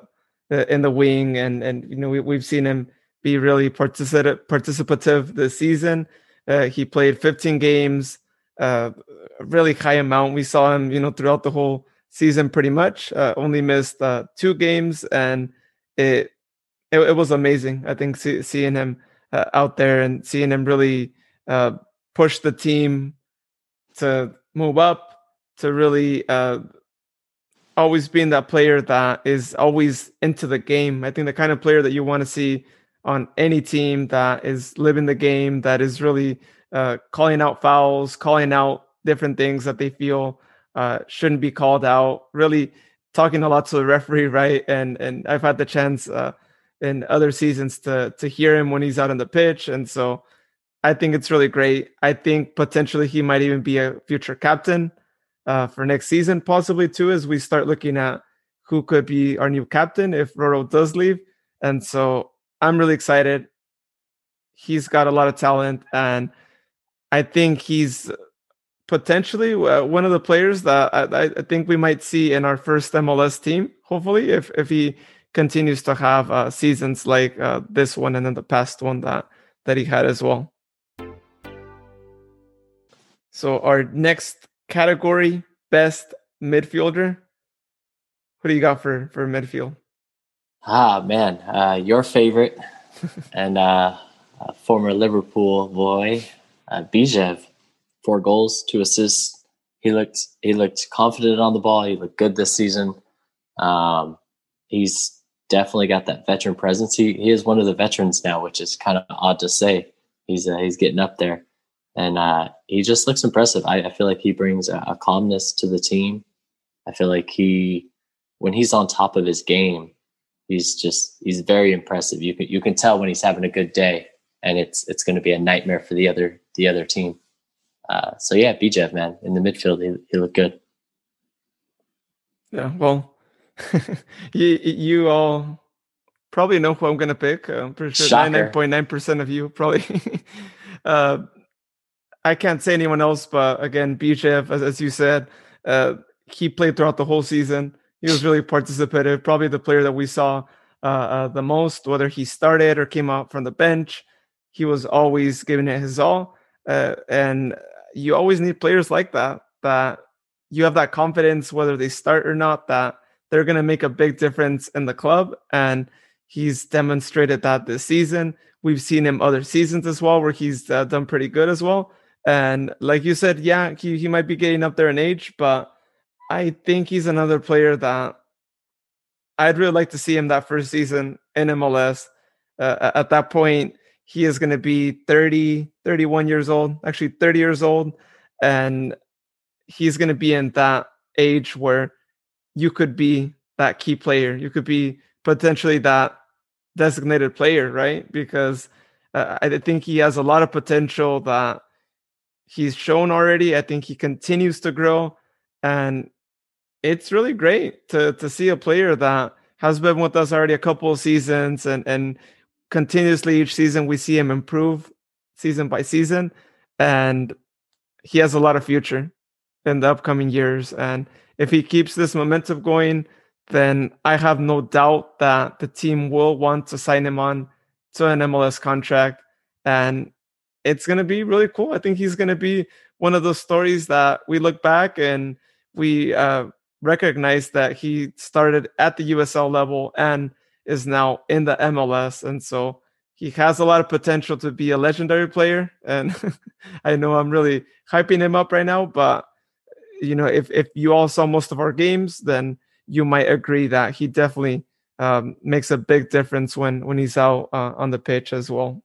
in the wing, and and you know we, we've seen him be really participative participative this season. Uh, he played 15 games, uh, really high amount. We saw him, you know, throughout the whole season, pretty much. Uh, only missed uh, two games, and it, it, it was amazing. I think see, seeing him uh, out there and seeing him really uh, push the team to move up, to really uh, always being that player that is always into the game. I think the kind of player that you want to see on any team that is living the game, that is really uh, calling out fouls, calling out different things that they feel uh, shouldn't be called out. Really talking a lot to the referee, (laughs) right? And and I've had the chance uh, in other seasons to to hear him when he's out on the pitch, and so I think it's really great. I think potentially he might even be a future captain uh, for next season, possibly too, as we start looking at who could be our new captain if Roro does leave. And so I'm really excited. He's got a lot of talent, and I think he's potentially uh, one of the players that I, I, think we might see in our first MLS team. Hopefully, if if he continues to have uh, seasons like uh, this one and then the past one that that he had as well. So our next category, best midfielder. What do you got for for midfield? Ah man, uh, your favorite (laughs) and uh, former Liverpool boy, uh, Bijev, four goals, two assists. He looked he looked confident on the ball. He looked good this season. Um, he's definitely got that veteran presence. He he is one of the veterans now, which is kind of odd to say. He's uh, he's getting up there, and uh, he just looks impressive. I, I feel like he brings a, a, calmness to the team. I feel like he when he's on top of his game, he's just he's very impressive. You can you can tell when he's having a good day, and it's it's going to be a nightmare for the other the other team. Uh, so yeah, Bijev man in the midfield, he, he looked good. Yeah, well, (laughs) you you all probably know who I'm gonna pick. I'm pretty sure ninety nine point nine percent of you probably. (laughs) uh, I can't say anyone else, but again, Bijev, as, as you said, uh, he played throughout the whole season. He was really participative. Probably the player that we saw uh, uh, the most, whether he started or came out from the bench. He was always giving it his all, uh, and you always need players like that. That you have that confidence, whether they start or not, that they're going to make a big difference in the club. And he's demonstrated that this season. We've seen him other seasons as well, where he's uh, done pretty good as well. And like you said, yeah, he, he might be getting up there in age, but I think he's another player that I'd really like to see him that first season in MLS. Uh, at that point, he is going to be 30, 31 years old, actually 30 years old. And he's going to be in that age where you could be that key player. You could be potentially that designated player, right? Because uh, I think he has a lot of potential that he's shown already. I think he continues to grow. And it's really great to to see a player that has been with us already a couple of seasons and and continuously each season we see him improve season by season and he has a lot of future in the upcoming years and if he keeps this momentum going then I have no doubt that the team will want to sign him on to an MLS contract and it's going to be really cool. I think he's going to be one of those stories that we look back and we uh, recognize that he started at the USL level and is now in the MLS. And so he has a lot of potential to be a legendary player. And (laughs) I know I'm really hyping him up right now, but you know, if, if you all saw most of our games, then you might agree that he definitely um, makes a big difference when when he's out uh, on the pitch as well.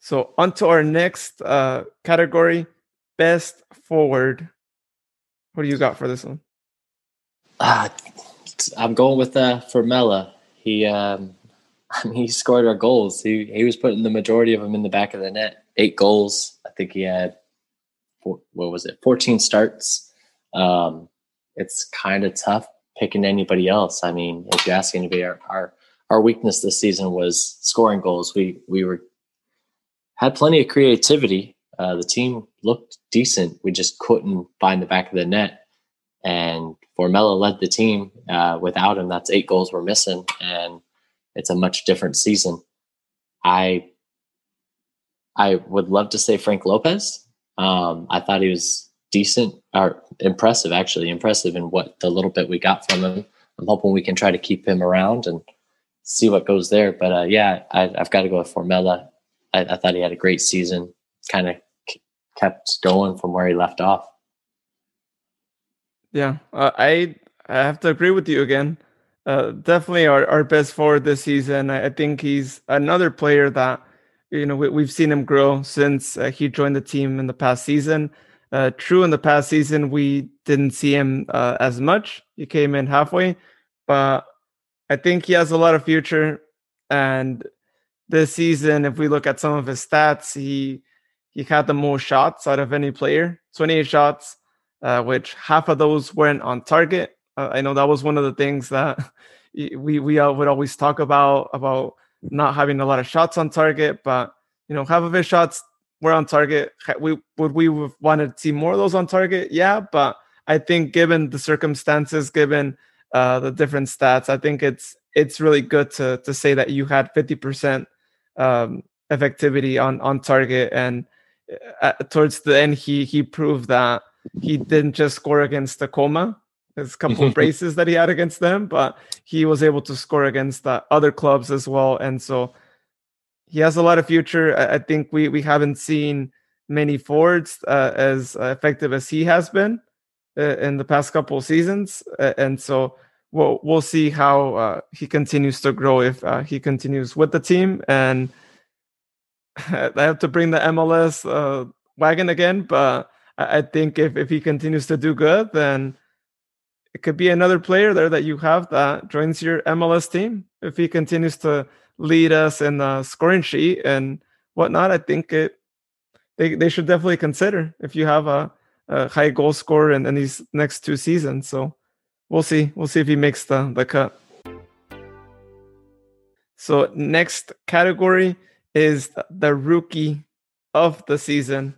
So on to our next uh, category, best forward. What do you got for this one? Uh, I'm going with uh, Formella. He um, (laughs) he scored our goals. He he was putting the majority of them in the back of the net. Eight goals. I think he had four, what was it? 14 starts. Um, it's kind of tough picking anybody else. I mean, if you ask anybody, our, our our weakness this season was scoring goals. We we were had plenty of creativity, uh, the team looked decent. We just couldn't find the back of the net. And Formella led the team. Uh, without him, that's eight goals we're missing, and it's a much different season. I I would love to say Frank Lopez. Um, I thought he was decent or impressive, actually impressive in what the little bit we got from him. I'm hoping we can try to keep him around and see what goes there. But uh, yeah, I, have got to go with Formella. I, I, thought he had a great season. Kind of kept going from where he left off. Yeah, uh, I I have to agree with you again. Uh, definitely our, our best forward this season. I, I, think he's another player that you know we, have seen him grow since uh, he joined the team in the past season. Uh, true, in the past season we didn't see him uh, as much. He came in halfway, but I think he has a lot of future. And this season, if we look at some of his stats, he he had the most shots out of any player 28 shots uh, which half of those weren't on target uh, i know that was one of the things that (laughs) we we uh, would always talk about about not having a lot of shots on target but you know half of his shots were on target. We would we have wanted to see more of those on target? Yeah but i think given the circumstances given uh, the different stats i think it's it's really good to to say that you had 50% um, effectivity on on target. And uh, towards the end, he he proved that he didn't just score against Tacoma, his couple of (laughs) braces that he had against them, but he was able to score against uh, other clubs as well. And so he has a lot of future. I, I think we we haven't seen many forwards uh, as effective as he has been uh, in the past couple of seasons, uh, and so we'll we'll see how uh, he continues to grow if uh, he continues with the team. And (laughs) I have to bring the MLS uh, wagon again, but I, I think if if he continues to do good, then it could be another player there that you have that joins your MLS team if he continues to lead us in the scoring sheet and whatnot. I think it they they should definitely consider if you have a, a high goal scorer in, in these next two seasons. So we'll see. We'll see if he makes the the cut. So next category is the rookie of the season.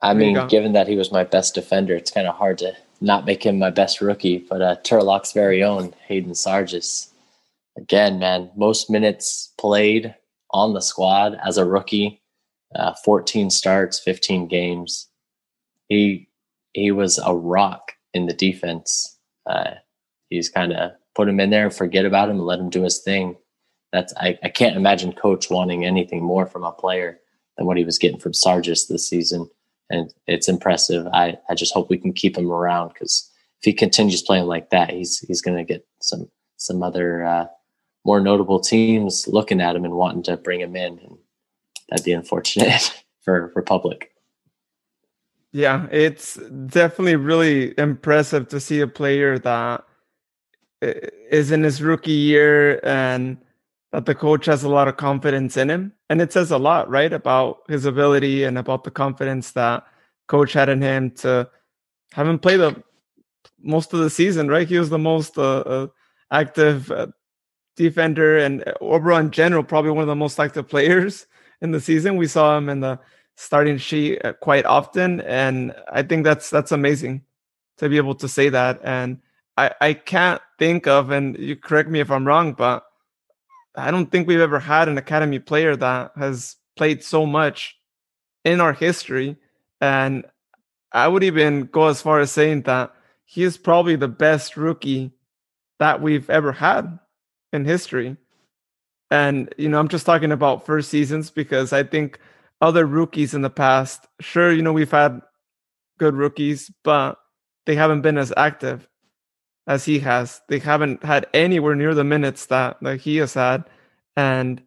I mean, given that he was my best defender, it's kind of hard to not make him my best rookie. But uh, Turlock's very own Hayden Sargis again, man, most minutes played on the squad as a rookie, uh, 14 starts, 15 games. He he was a rock in the defense. Uh, he's kind of put him in there, forget about him, let him do his thing. That's I, I can't imagine coach wanting anything more from a player than what he was getting from Sargis this season. And it's impressive. I, I just hope we can keep him around because if he continues playing like that, he's he's going to get some some other uh, more notable teams looking at him and wanting to bring him in. And that'd be unfortunate (laughs) for Republic. Yeah, it's definitely really impressive to see a player that is in his rookie year and that the coach has a lot of confidence in him. And it says a lot, right, about his ability and about the confidence that coach had in him to have him play the most of the season, right? He was the most uh, uh, active uh, defender and overall in general, probably one of the most active players in the season. We saw him in the starting sheet uh, quite often, and I think that's that's amazing to be able to say that. And I I can't think of, and you correct me if I'm wrong, but I don't think we've ever had an academy player that has played so much in our history. And I would even go as far as saying that he is probably the best rookie that we've ever had in history. And, you know, I'm just talking about first seasons because I think other rookies in the past, sure, you know, we've had good rookies, but they haven't been as active as he has. They haven't had anywhere near the minutes that, that he has had. And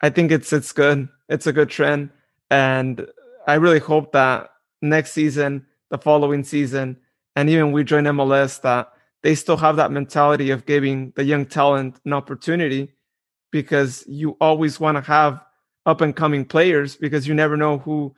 I think it's it's good. It's a good trend. And I really hope that next season, the following season, and even we join MLS that they still have that mentality of giving the young talent an opportunity because you always want to have up and coming players because you never know who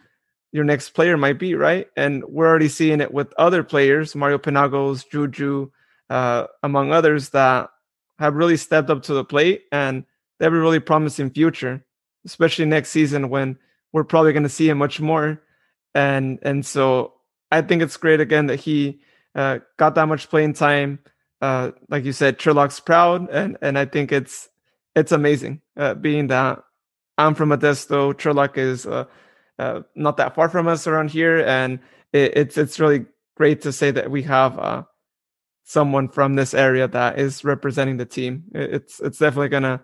your next player might be, right? And we're already seeing it with other players, Mario Penagos, Juju, uh, among others, that have really stepped up to the plate and they have a really promising future, especially next season when we're probably going to see him much more. And and so I think it's great again that he uh, got that much playing time. Uh, like you said, Turlock's proud, and and I think it's it's amazing. Uh, being that I'm from Modesto, Turlock is uh, uh, not that far from us around here, and it, it's it's really great to say that we have someone from this area that is representing the team. It's it's definitely gonna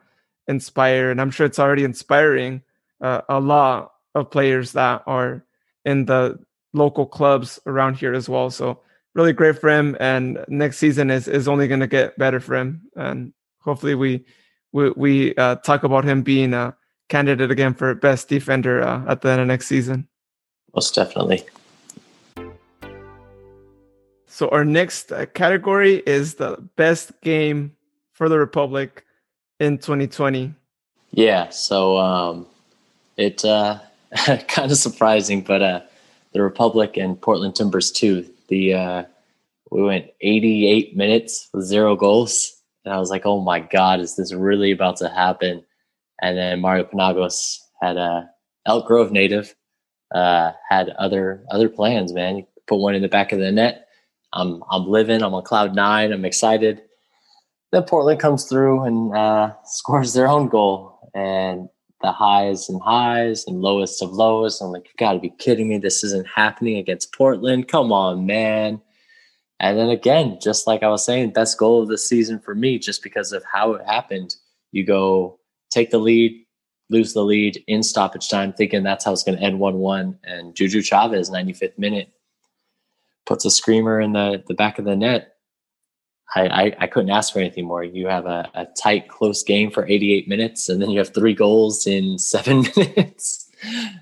inspire, and I'm sure it's already inspiring uh, a lot of players that are in the local clubs around here as well. So really great for him. And next season is is only to get better for him. And hopefully we we we uh, talk about him being a candidate again for best defender uh, at the end of next season. Most definitely. So our next uh, category is the best game for the Republic in 2020. Yeah, so um, it uh, (laughs) kind of surprising, but uh, the Republic and Portland Timbers 2 the uh, we went 88 minutes with zero goals, and I was like, "Oh my god, is this really about to happen?" And then Mario Penagos had a Elk Grove native, uh, had other other plans. Man, put one in the back of the net. I'm I'm living. I'm on cloud nine. I'm excited. Then Portland comes through and uh, scores their own goal, and the highs and highs and lowest of lows. I'm like, you got to be kidding me! This isn't happening against Portland. Come on, man. And then again, just like I was saying, best goal of the season for me, just because of how it happened. You go take the lead, lose the lead in stoppage time, thinking that's how it's going to end 1 1. And Juju Chavez, 95th minute, puts a screamer in the, the back of the net I, I, I, couldn't ask for anything more. You have a, a, tight, close game for 88 minutes, and then you have three goals in (laughs) seven minutes.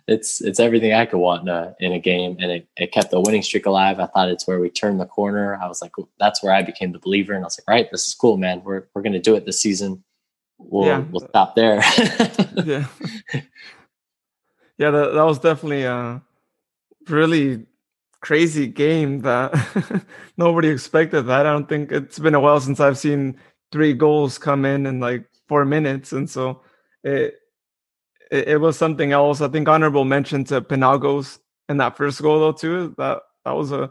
it's it's everything I could want in a in a game, and it, it kept the winning streak alive. I thought it's where we turned the corner. I was like, that's where I became the believer, and I was like, right, this is cool, man. We're we're gonna do it this season. We'll yeah. we'll stop there. yeah, (laughs) yeah. That that was definitely a really crazy game that (laughs) nobody expected that. I don't think it's been a while since I've seen three goals come in in like four minutes, and so it it, it was something else. I think honorable mention to Penagos in that first goal though too. That that was a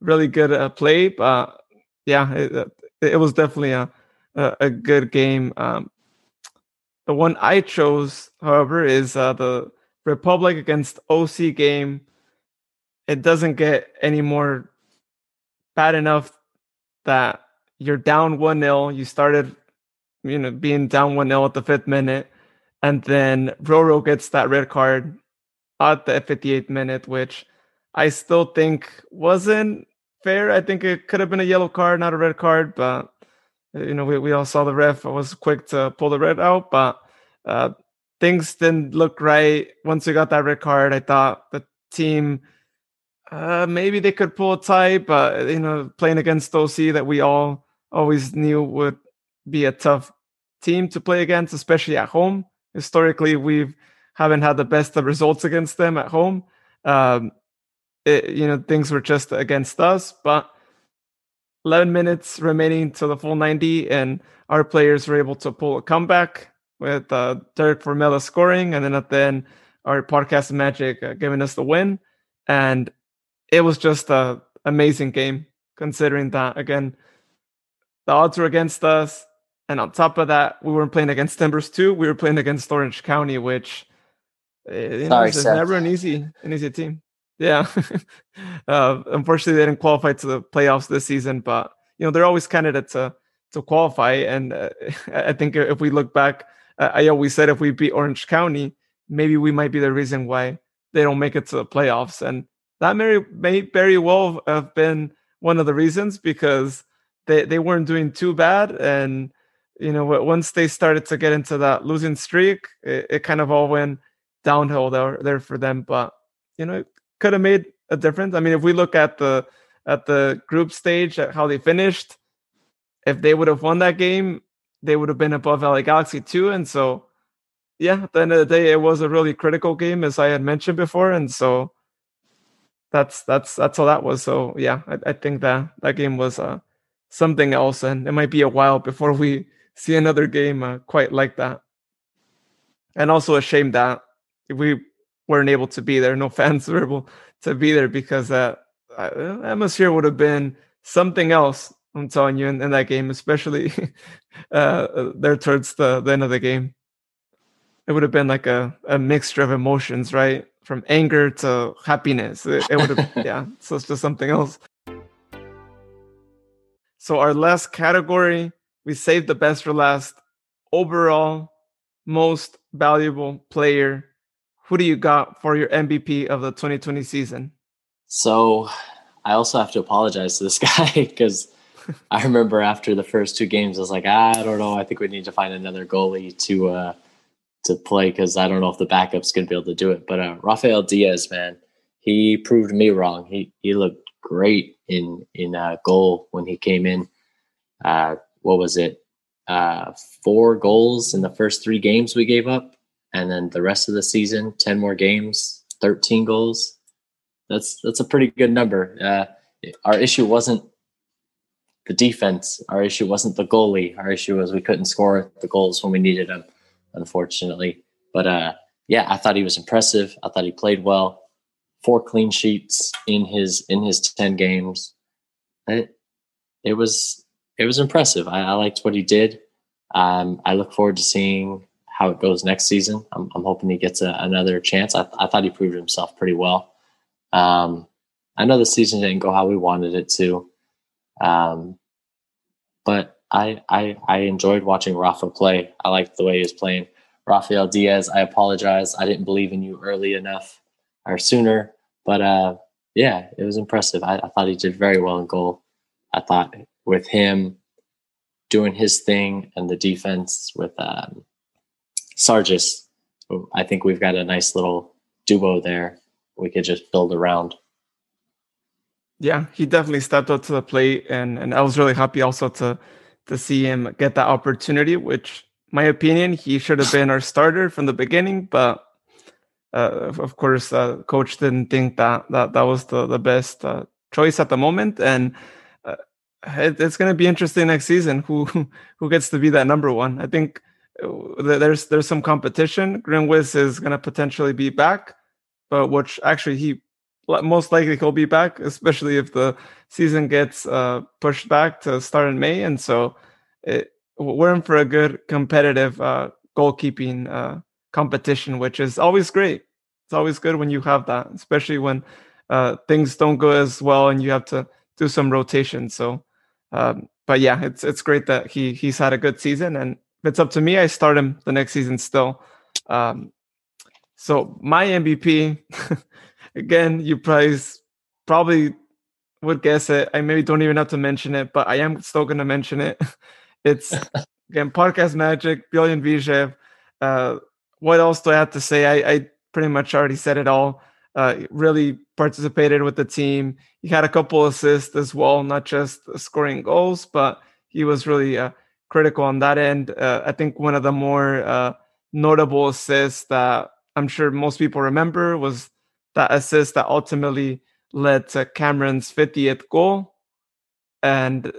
really good uh, play, but yeah, it, it was definitely a a, a good game. Um, the one I chose, however, is uh, the Republic against OC game it doesn't get any more bad enough that you're down 1 0. You started, you know, being down 1 0 at the fifth minute. And then Roro gets that red card at the 58th minute, which I still think wasn't fair. I think it could have been a yellow card, not a red card. But, you know, we, we all saw the ref. I was quick to pull the red out. But uh, things didn't look right. Once we got that red card, I thought the team uh, maybe they could pull a tie, but you know, playing against OC that we all always knew would be a tough team to play against, especially at home. Historically, we haven't had the best of results against them at home. Um, it, you know, things were just against us, but 11 minutes remaining to the full 90, and our players were able to pull a comeback with uh, Derek Formella scoring, and then at the end, our podcast magic uh, giving us the win. And it was just a amazing game considering that again the odds were against us and on top of that we weren't playing against Timbers 2 we were playing against orange county which eh, you know, is never an easy an easy team. Yeah. (laughs) Uh, unfortunately they didn't qualify to the playoffs this season but you know they're always candidates to to qualify and uh, (laughs) i think if we look back uh, i always said if we beat orange county maybe we might be the reason why they don't make it to the playoffs and that may, may very well have been one of the reasons because they, they weren't doing too bad. And, you know, once they started to get into that losing streak, it, it kind of all went downhill there, there for them. But, you know, it could have made a difference. I mean, if we look at the at the group stage at how they finished, if they would have won that game, they would have been above LA Galaxy too. And so, yeah, at the end of the day, it was a really critical game, as I had mentioned before. And so, that's that's that's all that was. So yeah, I, I think that that game was uh, something else, and it might be a while before we (laughs) see another game uh, quite like that. And also a shame that we weren't able to be there. No (laughs) fans were able to be there because that uh, atmosphere would have been something else. I'm telling you in, in that game, especially (laughs) uh, there towards the, the end of the game. It would have been like a, a mixture of emotions, right? from anger to happiness. It, it would have, (laughs) yeah. So it's just something else. So our last category, we saved the best for last. Overall, most valuable player. Who do you got for your MVP of the 2020 season? So I also have to apologize to this (laughs) guy because I remember after the first two games, I was like, I don't know. I think we need to find another goalie to uh, to play because I don't know if the backup's going to be able to do it. But uh, Rafael Diaz, man, he proved me wrong. He he looked great in in uh, goal when he came in. Uh, what was it? Uh, four goals in the first three games we gave up, and then the rest of the season, ten more games, thirteen goals. That's that's a pretty good number. Uh, our issue wasn't the defense. Our issue wasn't the goalie. Our issue was we couldn't score the goals when we needed them unfortunately. But uh, yeah, I thought he was impressive. I thought he played well. Four clean sheets in his in his ten games. It it was it was impressive. I, I liked what he did. Um, I look forward to seeing how it goes next season. I'm, I'm hoping he gets a, another chance. I, I, thought he proved himself pretty well. Um, I know the season didn't go how we wanted it to, um, but I, I I enjoyed watching Rafa play. I liked the way he was playing. Rafael Diaz, I apologize. I didn't believe in you early enough or sooner, but uh, yeah, it was impressive. I, I thought he did very well in goal. I thought with him doing his thing and the defense with um, Sargis, I think we've got a nice little duo there. We could just build around. Yeah, he definitely stepped up to the plate, and and I was really happy also to to see him get that opportunity. Which, my opinion, he should have been our starter from the beginning, but uh, of course, uh, coach didn't think that that that was the the best uh, choice at the moment, and uh, it, it's going to be interesting next season who (laughs) who gets to be that number one. I think uh, there's there's some competition. Grinwis is going to potentially be back, but which actually he most likely he'll be back, especially if the season gets uh, pushed back to start in May. And so it, we're in for a good competitive uh, goalkeeping uh, competition, which is always great. It's always good when you have that, especially when uh, things don't go as well and you have to do some rotation. So, um, but yeah, it's it's great that he he's had a good season. And if it's up to me, I start him the next season still. Um, so my MVP. (laughs) again, you guys probably would guess it. I maybe don't even have to mention it, but I am still going to mention it. (laughs) It's again podcast magic, Villyan Bijev. Uh, what else do I have to say? I, I pretty much already said it all. Uh, really participated with the team. He had a couple assists as well, not just scoring goals, but he was really uh, critical on that end. Uh, I think one of the more uh, notable assists that I'm sure most people remember was that assist that ultimately led to Cameron's 50th goal. And uh,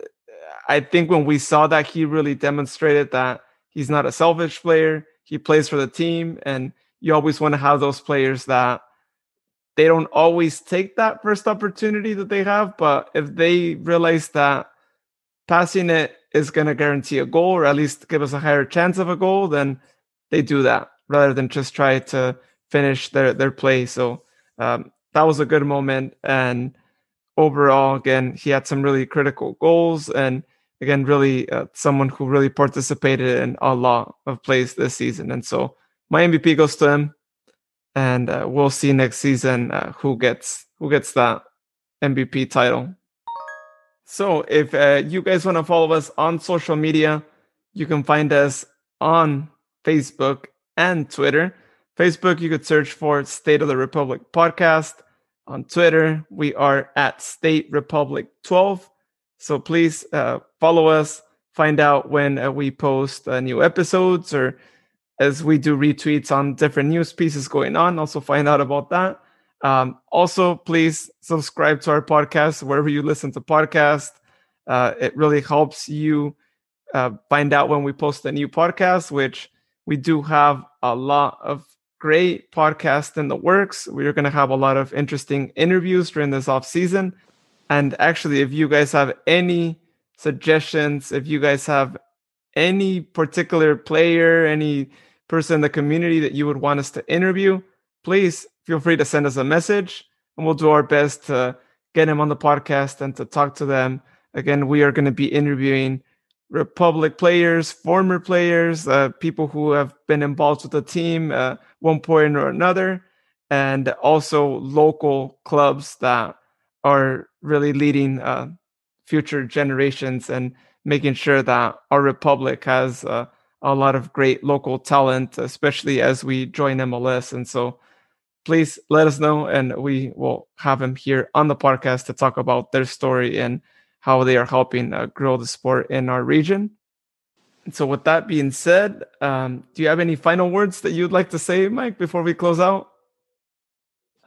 I think when we saw that, he really demonstrated that he's not a selfish player. He plays for the team. And you always want to have those players that they don't always take that first opportunity that they have. But if they realize that passing it is going to guarantee a goal or at least give us a higher chance of a goal, then they do that rather than just try to finish their, their play. So um, that was a good moment. And overall, again, he had some really critical goals and again, really uh, someone who really participated in a lot of plays this season. And so my MVP goes to him, and uh, we'll see next season uh, who gets who gets that MVP title. So if uh, you guys want to follow us on social media, you can find us on Facebook and Twitter. Facebook, you could search for State of the Republic podcast. On Twitter, we are at State Republic 12. So please uh, follow us, find out when uh, we post uh, new episodes or as we do retweets on different news pieces going on. Also, find out about that. Um, also, please subscribe to our podcast wherever you listen to podcasts. Uh, it really helps you uh, find out when we post a new podcast, which we do have a lot of great podcast in the works. We're going to have a lot of interesting interviews during this off season. And actually, if you guys have any suggestions, if you guys have any particular player, any person in the community that you would want us to interview, please feel free to send us a message and we'll do our best to get them on the podcast and to talk to them. Again, we are going to be interviewing Republic players, former players, uh, people who have been involved with the team uh, one point or another, and also local clubs that are really leading uh, future generations and making sure that our Republic has uh, a lot of great local talent, especially as we join MLS. And so please let us know, and we will have them here on the podcast to talk about their story and how they are helping uh, grow the sport in our region. And so, with that being said, um, do you have any final words that you'd like to say, Mike, before we close out?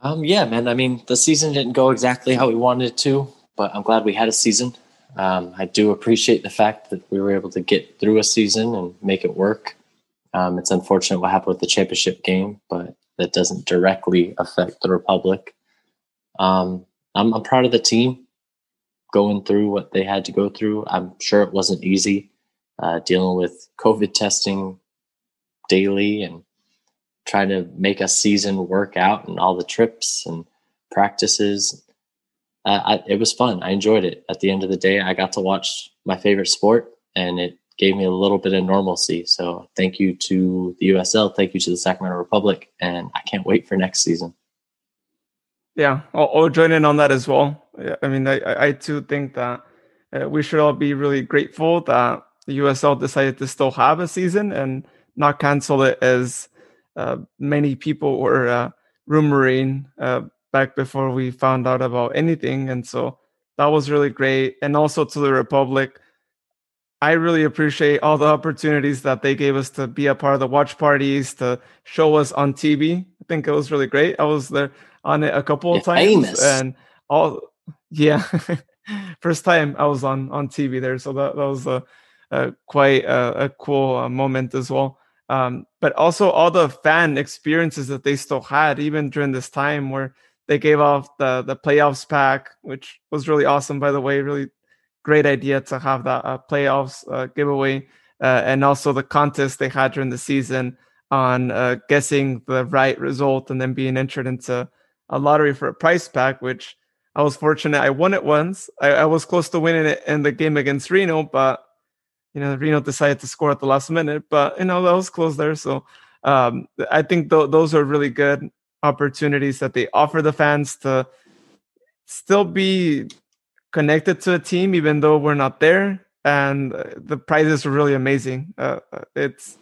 Um, yeah, man. I mean, the season didn't go exactly how we wanted it to, but I'm glad we had a season. Um, I do appreciate the fact that we were able to get through a season and make it work. Um, it's unfortunate what happened with the championship game, but that doesn't directly affect the Republic. Um, I'm, I'm proud of the team going through what they had to go through. I'm sure it wasn't easy uh, dealing with COVID testing, daily and trying to make a season work out and all the trips and practices. Uh, I, it was fun. I enjoyed it. At the end of the day, I got to watch my favorite sport, and it gave me a little bit of normalcy. So thank you to the USL. Thank you to the Sacramento Republic, and I can't wait for next season. Yeah, I'll, I'll join in on that as well. I mean, I, I too think that uh, we should all be really grateful that the USL decided to still have a season and not cancel it as uh, many people were uh, rumoring uh, back before we found out about anything. And so that was really great. And also to the Republic, I really appreciate all the opportunities that they gave us to be a part of the watch parties, to show us on TV. I think it was really great. I was there on it a couple of times, famous. and all yeah, (laughs) first time I was on on TV there, so that, that was a, a quite a, a cool uh, moment as well. Um, but also all the fan experiences that they still had, even during this time where they gave off the the playoffs pack, which was really awesome, by the way. Really great idea to have that uh, playoffs uh, giveaway, uh, and also the contest they had during the season on uh, guessing the right result and then being entered into a lottery for a prize pack, which I was fortunate. I won it once. I, I was close to winning it in the game against Reno, but you know, Reno decided to score at the last minute, but you know, that was close there. So um, I think th- those are really good opportunities that they offer the fans to still be connected to a team, even though we're not there. And uh, the prizes were really amazing. Uh, uh it's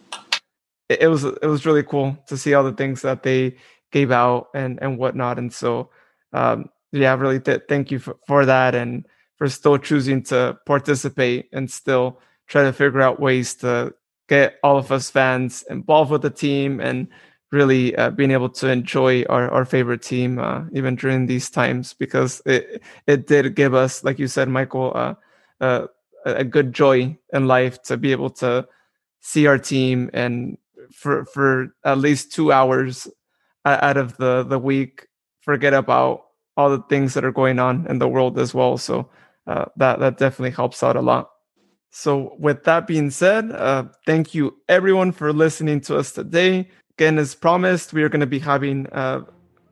it, it was it was really cool to see all the things that they gave out and and whatnot. And so um, yeah, really th- thank you for, for that and for still choosing to participate and still try to figure out ways to get all of us fans involved with the team and really uh, being able to enjoy our, our favorite team uh, even during these times because it it did give us like you said michael uh, uh a good joy in life to be able to see our team and for for at least two hours out of the the week forget about all the things that are going on in the world as well so uh, that that definitely helps out a lot so, with that being said, uh, thank you everyone for listening to us today. Again, as promised, we are going to be having uh,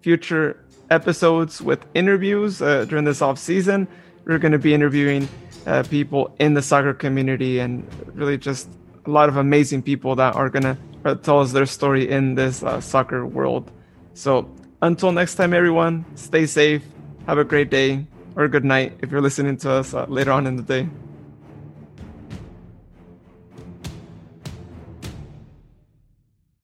future episodes with interviews uh, during this off season. We're going to be interviewing uh, people in the soccer community and really just a lot of amazing people that are going to uh, tell us their story in this soccer world. So, until next time, everyone, stay safe, have a great day or good night if you're listening to us uh, later on in the day.